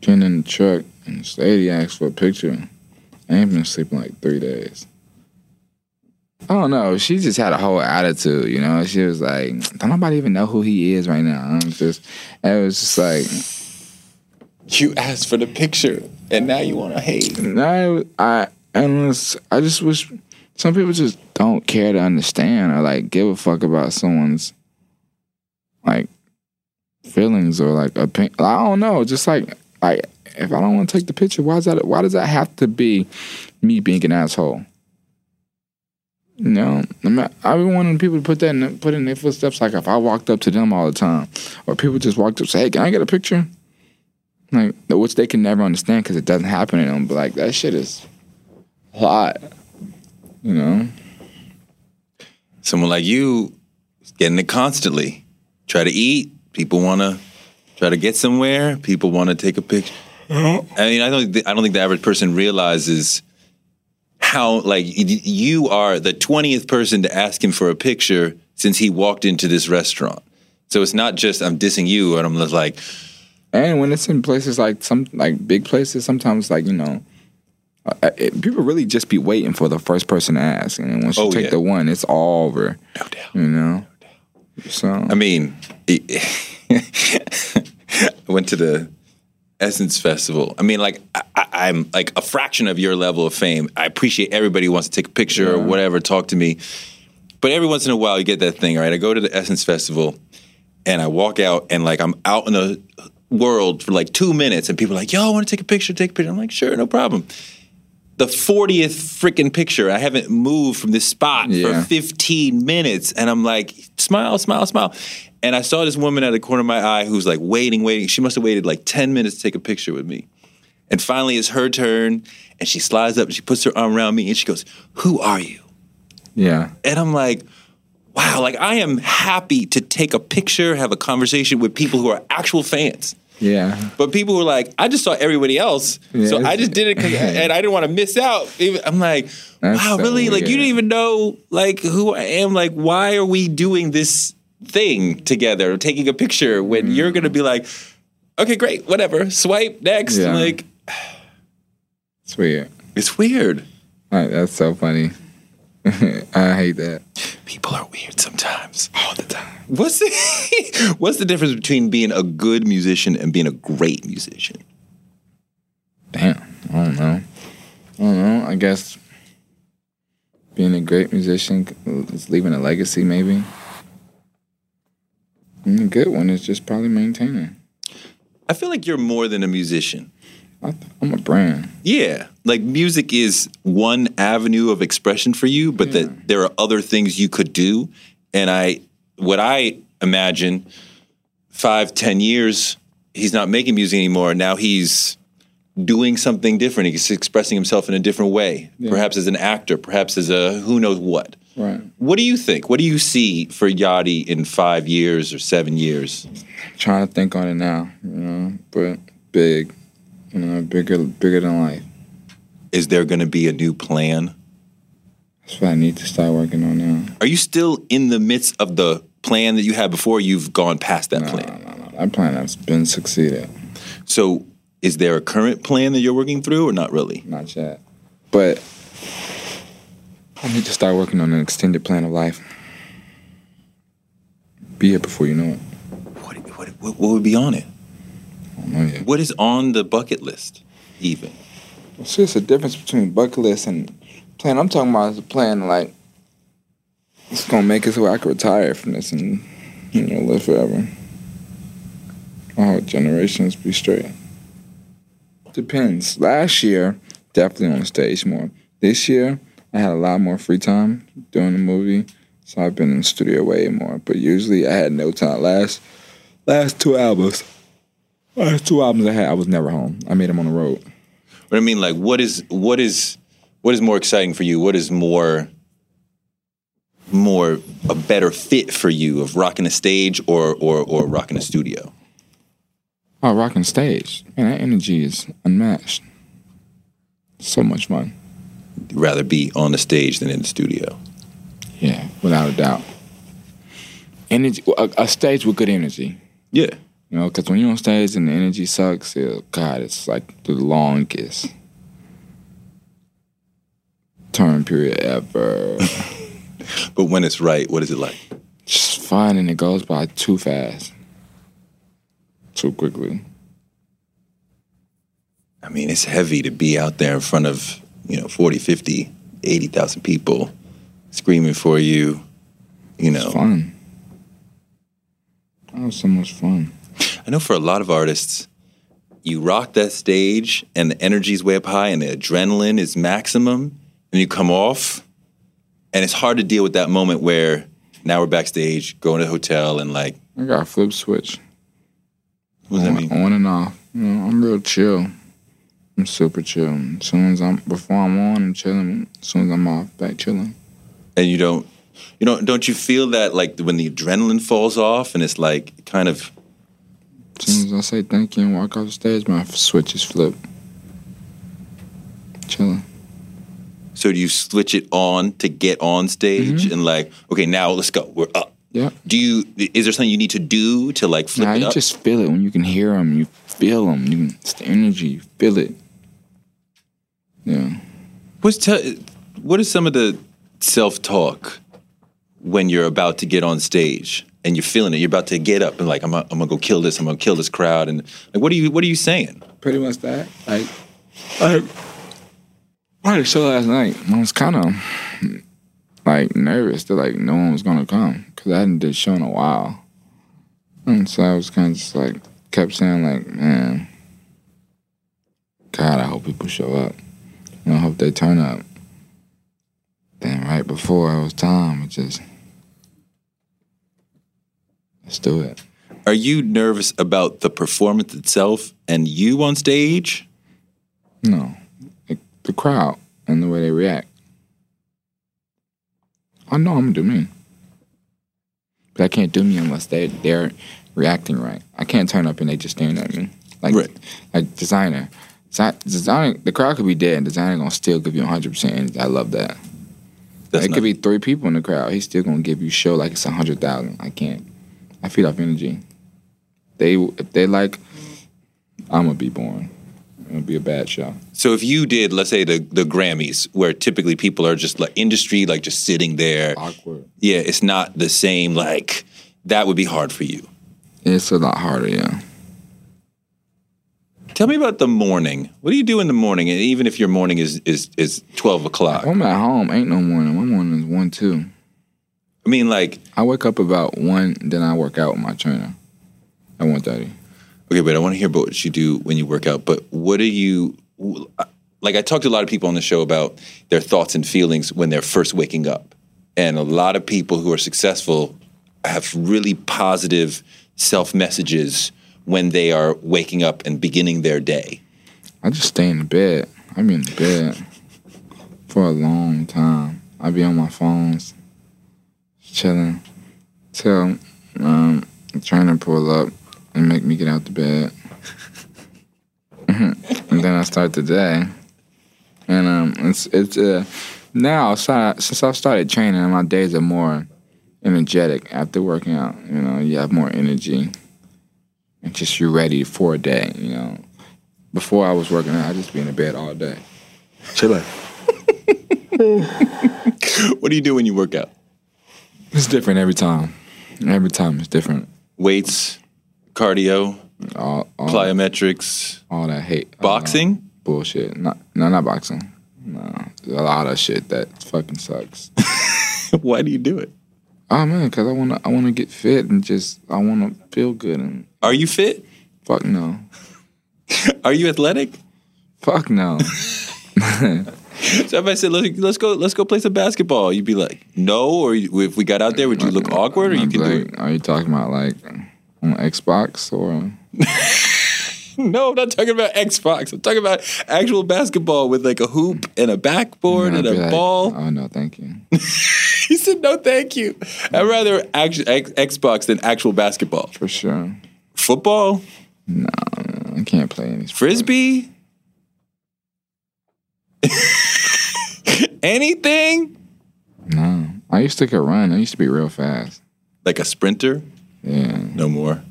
Getting in the truck, and this lady asked for a picture. I ain't been sleeping like three days. I don't know. She just had a whole attitude, you know. She was like, "Don't nobody even know who he is right now." I'm just, it was just like, You asked for the picture, and now you want to hate. no, I, unless I just wish some people just don't care to understand or like give a fuck about someone's like feelings or like opinion. I don't know. Just like like if I don't want to take the picture, why is that? Why does that have to be me being an asshole? You know, I mean, I've been wanting people to put that in, put in their footsteps. Like if I walked up to them all the time, or people just walked up and say, "Hey, can I get a picture?" Like which they can never understand because it doesn't happen to them. But like that shit is a lot. You know, Someone like you is getting it constantly. Try to eat. People want to try to get somewhere. People want to take a picture. Uh-huh. I mean, I don't. I don't think the average person realizes how like you are the twentieth person to ask him for a picture since he walked into this restaurant. So it's not just I'm dissing you, and I'm just like, and when it's in places like some like big places, sometimes like you know. uh, It, people really just be waiting for the first person to ask, and once you Oh, take yeah. the one, it's all over. no doubt. You know, so I mean, I went to the Essence Festival. I mean, like I, I'm like a fraction of your level of fame. I appreciate everybody who wants to take a picture or whatever, talk to me. But every once in a while, you get that thing, right? I go to the Essence Festival and I walk out and like I'm out in the world for like two minutes, and people are like, "Yo, I want to take a picture. Take a picture." I'm like, "Sure, no problem." The 40th freaking picture. I haven't moved from this spot Yeah. for 15 minutes. And I'm like, smile, smile, smile. And I saw this woman at the corner of my eye who's like waiting, waiting. She must have waited like 10 minutes to take a picture with me. And finally, it's her turn. And she slides up and she puts her arm around me and she goes, Who are you? yeah, And I'm like, Wow, like I am happy to take a picture, have a conversation with people who are actual fans. Yeah. But people were like, I just saw everybody else, Yeah, so I just did it, and I didn't want to miss out. I'm like, wow, so really? Like you didn't even know like who I am. Like, why are we doing this thing together, taking a picture when mm. you're gonna be like, okay, great, whatever, swipe next. Yeah. Like, It's weird. it's weird. Like that's so funny. I hate that. People are weird sometimes. All the time. What's the What's the difference between being a good musician and being a great musician? Damn. I don't know. I don't know. I guess being a great musician uh, is leaving a legacy, maybe. And a good one is just probably maintaining. I feel like you're more than a musician. I th- I'm a brand. Yeah, like music is one avenue of expression for you, but that there are other things you could do. And I, what I imagine, five, ten years, he's not making music anymore. Now he's doing something different. He's expressing himself in a different way, perhaps as an actor, perhaps as a who knows what. Right. What do you think? What do you see for Yachty in five years or seven years? Trying to think on it now, you know, but big, you know, bigger, bigger than life. Is there going to be a new plan? That's what I need to start working on now. Are you still in the midst of the plan that you had before? You've gone past that No, plan. no, no. That plan has been succeeded. So, is there a current plan that you're working through, or not really? Not yet. But I need to start working on an extended plan of life. Be here before you know it. What, what, what, what would be on it? I don't know yet. What is on the bucket list, even? See, it's a difference between bucket list and plan. I'm talking about is a plan like it's gonna make it so I can retire from this and you know live forever. All generations be straight. Depends. Last year, definitely on stage more. This year, I had a lot more free time doing the movie, so I've been in the studio way more. But usually, I had no time. Last last two albums, last two albums I had, I was never home. I made them on the road. But I mean, like, what is what is what is more exciting for you? What is more more a better fit for you of rocking a stage or or or rocking a studio? Oh, rocking stage. Man, that energy is unmatched. So much fun. Rather be on the stage than in the studio. Yeah, without a doubt. Energy, a, a stage with good energy. Yeah. You know, because when you're on stage and the energy sucks, it, God, it's like the longest turn period ever. But when it's right, what is it like? Just fun and it goes by too fast, too quickly. I mean, it's heavy to be out there in front of, you know, 40, 50, 80,000 people screaming for you, you know. It's fun. That was so much fun. I know for a lot of artists, you rock that stage and the energy's way up high and the adrenaline is maximum, and you come off, and it's hard to deal with that moment where now we're backstage, going to the hotel, and like, I got a flip switch. what does that on, mean? on and off. You know, I'm real chill. I'm super chill. As soon as I'm before I'm on, I'm chilling. As soon as I'm off, back chilling. And you don't, you don't, don't you feel that like when the adrenaline falls off and it's like kind of, As soon as I say thank you and walk off the stage, my switch is flipped. Chilling. so do you switch it on to get on stage mm-hmm. and like, okay, now let's go, we're up. Yeah. Do you? Is there something you need to do to like flip Nah, it you up? just feel it when you can hear them. You feel them. You it's the energy. You feel it. Yeah. What's te- what is some of the self talk when you're about to get on stage and you're feeling it? You're about to get up and like I'm, gonna- I'm gonna go kill this. I'm gonna kill this crowd. And like, what are you what are you saying? Pretty much that. Like, like, I had a show last night. I was kind of like nervous that like no one was gonna come because I hadn't did show in a while, and so I was kind of just like kept saying like, man, God, I hope people show up. You know, I hope they turn up. Then right before it was time, it just let's do it. Are you nervous about the performance itself and you on stage? No, like the crowd and the way they react. I know I'm gonna do me. but I can't do me unless they they're reacting right. I can't turn up and they just staring at me like Right. like Desiigner. Desi- Desiigner, the crowd could be dead. Desiigner gonna still give you 100. percent I love that. That's it could be three people in the crowd. He's still gonna give you show like it's a hundred thousand. I can't. I feed off energy. They if they like, I'm gonna be boring. It'll be a bad show. So if you did, let's say the the Grammys, where typically people are just like industry, like just sitting there. Awkward. Yeah, it's not the same. Like that would be hard for you. It's a lot harder. Yeah. Tell me about the morning. What do you do in the morning? And even if your morning is is is twelve o'clock, I'm at home. Ain't no morning. My morning is one two. I mean, like I wake up about one, then I work out with my trainer at one thirty. Okay, but I want to hear about what you do when you work out. But what do you like? I talked to a lot of people on the show about their thoughts and feelings when they're first waking up, and a lot of people who are successful have really positive self messages when they are waking up and beginning their day. I just stay in bed. I be in bed for a long time. I be on my phones, chilling, till um, the trainer pull up and make me get out the bed, and then I start the day. And um, it's it's uh, now since I've started training, my days are more energetic after working out. You know, you have more energy, and just you're ready for a day. You know before I was working out, I just be in the bed all day. Chilling. What do you do when you work out? It's different every time. Every time it's different. Weights, cardio, All all, plyometrics, all that hate. uh, boxing. bullshit. Not no, not boxing. No. There's a lot of shit that fucking sucks. Why do you do it? Oh man, cause I wanna I wanna get fit and just I wanna feel good and Are you fit? fuck no. Are you athletic? Fuck no. So if I said let's, let's go let's go play some basketball, you'd be like no, or you- if we got out there, would you look awkward, or you I'd be do like, it? Are you talking about like on Xbox or No, I'm not talking about Xbox. I'm talking about actual basketball with like a hoop and a backboard I'd and a like, ball. Oh no, thank you. He said no, thank you. I'd rather X, Xbox than actual basketball. For sure. Football, No, I can't play any sport. frisbee, anything No. I used to could run. I used to be real fast. like a sprinter. Yeah. No more.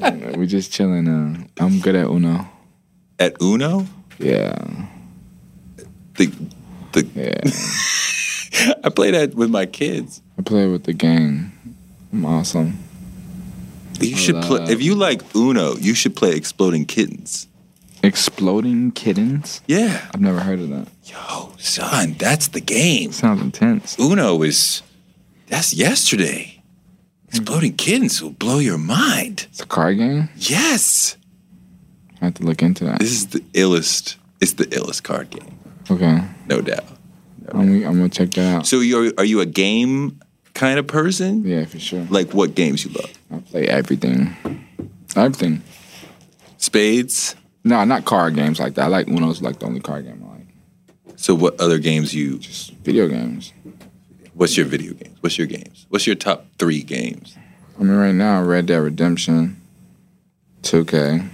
we just chilling. Uh, I'm good at Uno. At Uno, Yeah. the the Yeah. I play that with my kids. I play with the gang. I'm awesome. You should play if you like Uno. You should play Exploding Kittens. Exploding kittens? Yeah, I've never heard of that. yo, son, that's the game. Sounds intense. Uno is that's yesterday. Exploding Kittens will blow your mind. It's a card game? Yes, I have to look into that. this is the illest. It's the illest card game, Okay. no doubt. I'm, I'm gonna check that out. So you're are you a game kind of person? Yeah, for sure. Like what games you love? I play everything. Everything. Spades. No, not card games like that. I like Uno's like the only card game I like. So what other games you? Just video games. What's your video games? What's your games? What's your top three games? I mean, right now, Red Dead Redemption, 2K,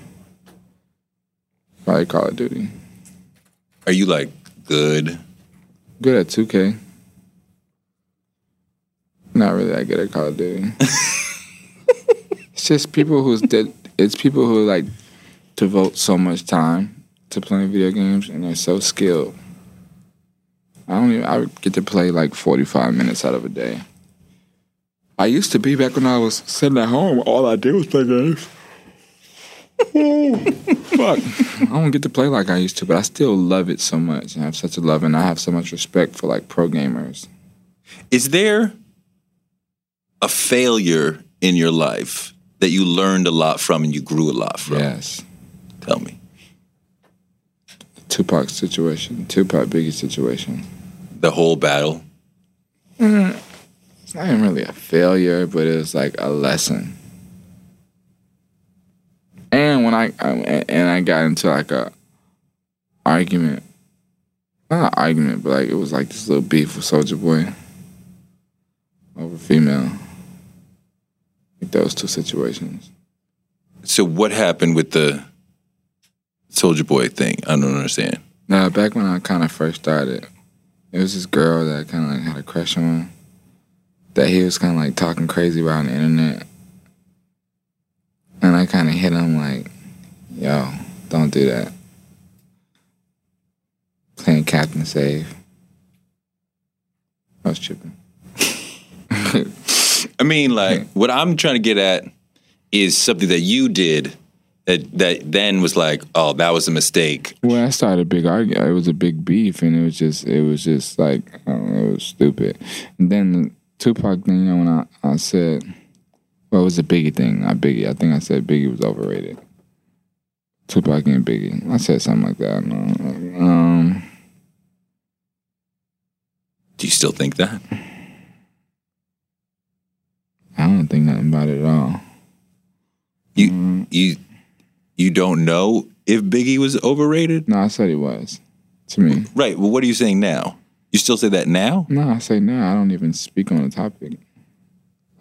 probably Call of Duty. Are you like good? Good at 2K. Not really that good at Call of Duty. it's just people who's did. It's people who like devote so much time to playing video games, and they're so skilled. I don't even. I get to play like forty five minutes out of a day. I used to be back when I was sitting at home. All I did was play games. Fuck. I don't get to play like I used to, but I still love it so much. And I have such a love, and I have so much respect for like pro gamers. Is there a failure in your life that you learned a lot from and you grew a lot from? Yes. Tell me. Tupac situation, Tupac Biggie situation. The whole battle. It's not even really a failure, but it was like a lesson. And when I, I and I got into like a argument, not an argument, but like it was like this little beef with Soulja Boy. over female. Like those two situations. So what happened with the Soulja Boy thing? I don't understand. Now, back when I kind of first started, it was this girl that kind of like had a crush on. That he was kind of like talking crazy about on the internet, and I kind of hit him like, "Yo, don't do that." Playing Captain Save. I was tripping. I mean, like what I'm trying to get at is something that you did that that then was like, oh, that was a mistake. Well, I started a big argument. It was a big beef, and it was just, it was just like, I don't know, it was stupid. And then the Tupac thing, you know, when I, I said, well, it was a Biggie thing, not Biggie. I think I said Biggie was overrated. Tupac and Biggie. I said something like that. Um, Do you still think that? I don't think nothing about it at all. You Mm-hmm. you you don't know if Biggie was overrated? No, I said he was. To me. Right. Well, what are you saying now? You still say that now? No, I say no. I don't even speak on the topic.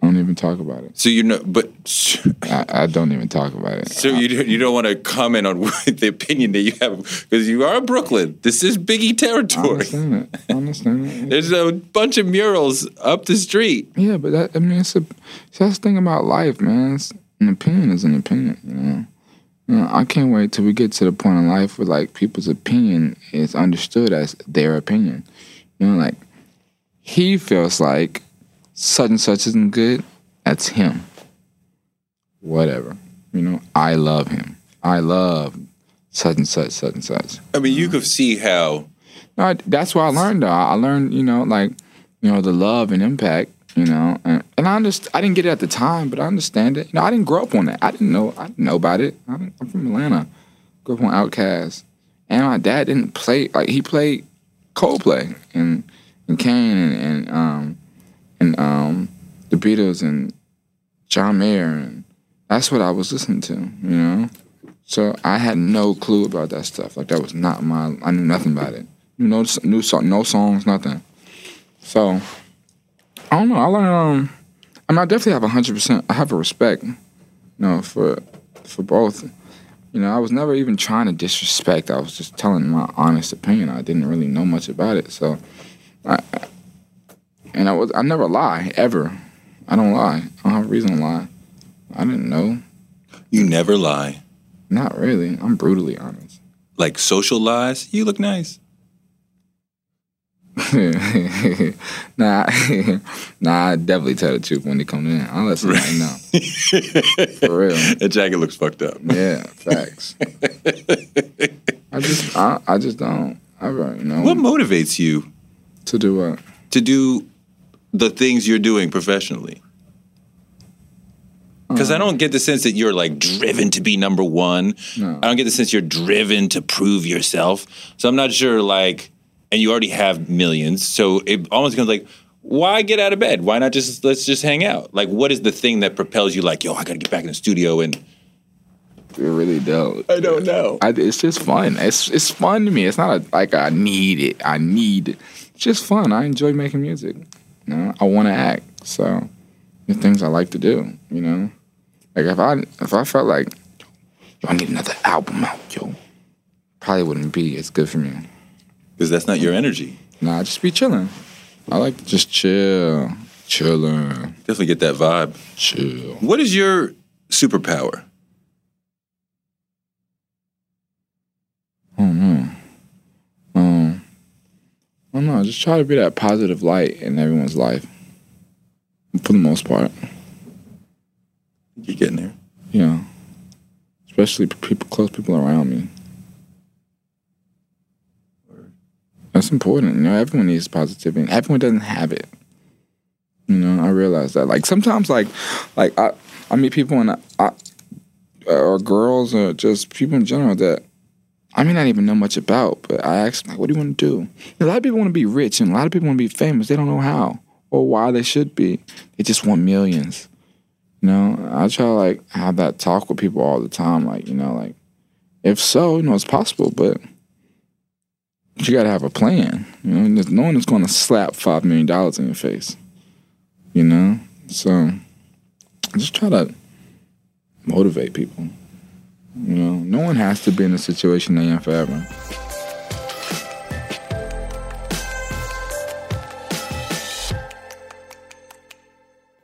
I don't even talk about it. So you know, but I, I don't even talk about it. so you don't- you don't want to comment on the opinion that you have because you are in Brooklyn. This is Biggie territory. I understand it. I understand it. There's a bunch of murals up the street. Yeah, but that, I mean, it's a that's the thing about life, man. It's, an opinion is an opinion, you know. You know, I can't wait till we get to the point in life where like people's opinion is understood as their opinion. You know, like he feels like such and such isn't good. That's him. Whatever. You know, I love him. I love such and such, such and such. I mean, you could see how No, I, that's what I learned. Though I learned, you know, like you know, the love and impact. You know, and, and I understand. I didn't get it at the time, but I understand it. You know, I didn't grow up on that. I didn't know. I didn't know about it. I I'm from Atlanta. Grew up on Outkast, and my dad didn't play like he played Coldplay and and Kane and, and um and um the Beatles and John Mayer and that's what I was listening to. You know, so I had no clue about that stuff. Like that was not my. I knew nothing about it. You know, song, no songs, nothing. So I don't know. I learned. Um, I mean, I definitely have hundred percent. I have a respect, you know, for for both. You know, I was never even trying to disrespect. I was just telling my honest opinion. I didn't really know much about it, so. I, and I was. I never lie ever. I don't lie. I don't have a reason to lie. I didn't know. you never lie. Not really. I'm brutally honest. Like social lies, you look nice. nah, nah, I definitely tell the truth when they come in. I'll let somebody know. For real. That jacket looks fucked up. Yeah, facts. I just, I, I just don't. I don't know, What motivates you to do what? to do the things you're doing professionally? Because I um, don't get the sense that you're like driven to be number one. No. I don't get the sense you're driven to prove yourself. So I'm not sure, like, and you already have millions. So it almost becomes like, why get out of bed? Why not just let's just hang out? Like, what is the thing that propels you? Like, yo, I got to get back in the studio and It really don't. I don't know. I, it's just fun. It's it's fun to me. It's not a, like I need it. I need it. It's just fun. I enjoy making music. You know, I want to act. So the things I like to do. You know, like if I if I felt like yo, I need another album out, yo, probably wouldn't be as good for me. Because that's not your energy. Nah, just be chilling. I like to just chill, chilling, Definitely get that vibe. chill. What is your superpower? I don't know. Um, I don't know. Just try to be that positive light in everyone's life. For the most part, You're getting there. Yeah. especially people, close people around me. That's important. You know, everyone needs positivity, everyone doesn't have it. You know, I realize that. Like sometimes, like, like I, I meet people and I, I or girls or just people in general that I may not even know much about, but I ask them, like, what do you want to do? A lot of people want to be rich and a lot of people want to be famous. They don't know how or why they should be. They just want millions. You know, I try to like have that talk with people all the time. Like, you know, like if so, you know, it's possible, but you got to have a plan. You know, there's no one is going to slap five million dollars in your face. you know. So just try to motivate people. You know, no one has to be in a situation they in forever.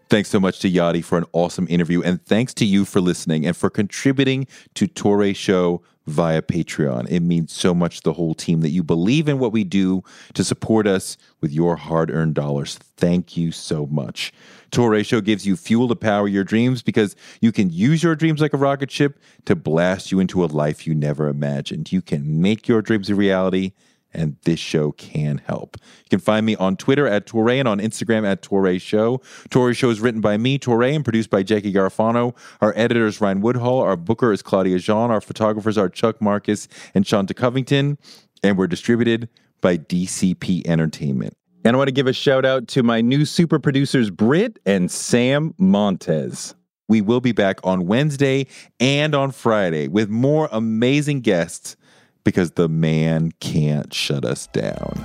Thanks so much to Yachty for an awesome interview. And thanks to you for listening and for contributing to Toure Show via Patreon. It means so much to the whole team that you believe in what we do to support us with your hard earned dollars. Thank you so much. Toure Show gives you fuel to power your dreams because you can use your dreams like a rocket ship to blast you into a life you never imagined. You can make your dreams a reality and this show can help. You can find me on Twitter at Toure and on Instagram at Toure Show. Toure Show is written by me, Toure, and produced by Jackie Garfano. Our editor is Ryan Woodhull. Our booker is Claudia Jean. Our photographers are Chuck Marcus and Shanta Covington. And we're distributed by DCP Entertainment. And I want to give a shout out to my new super producers, Britt and Sam Montez. We will be back on Wednesday and on Friday with more amazing guests because the man can't shut us down.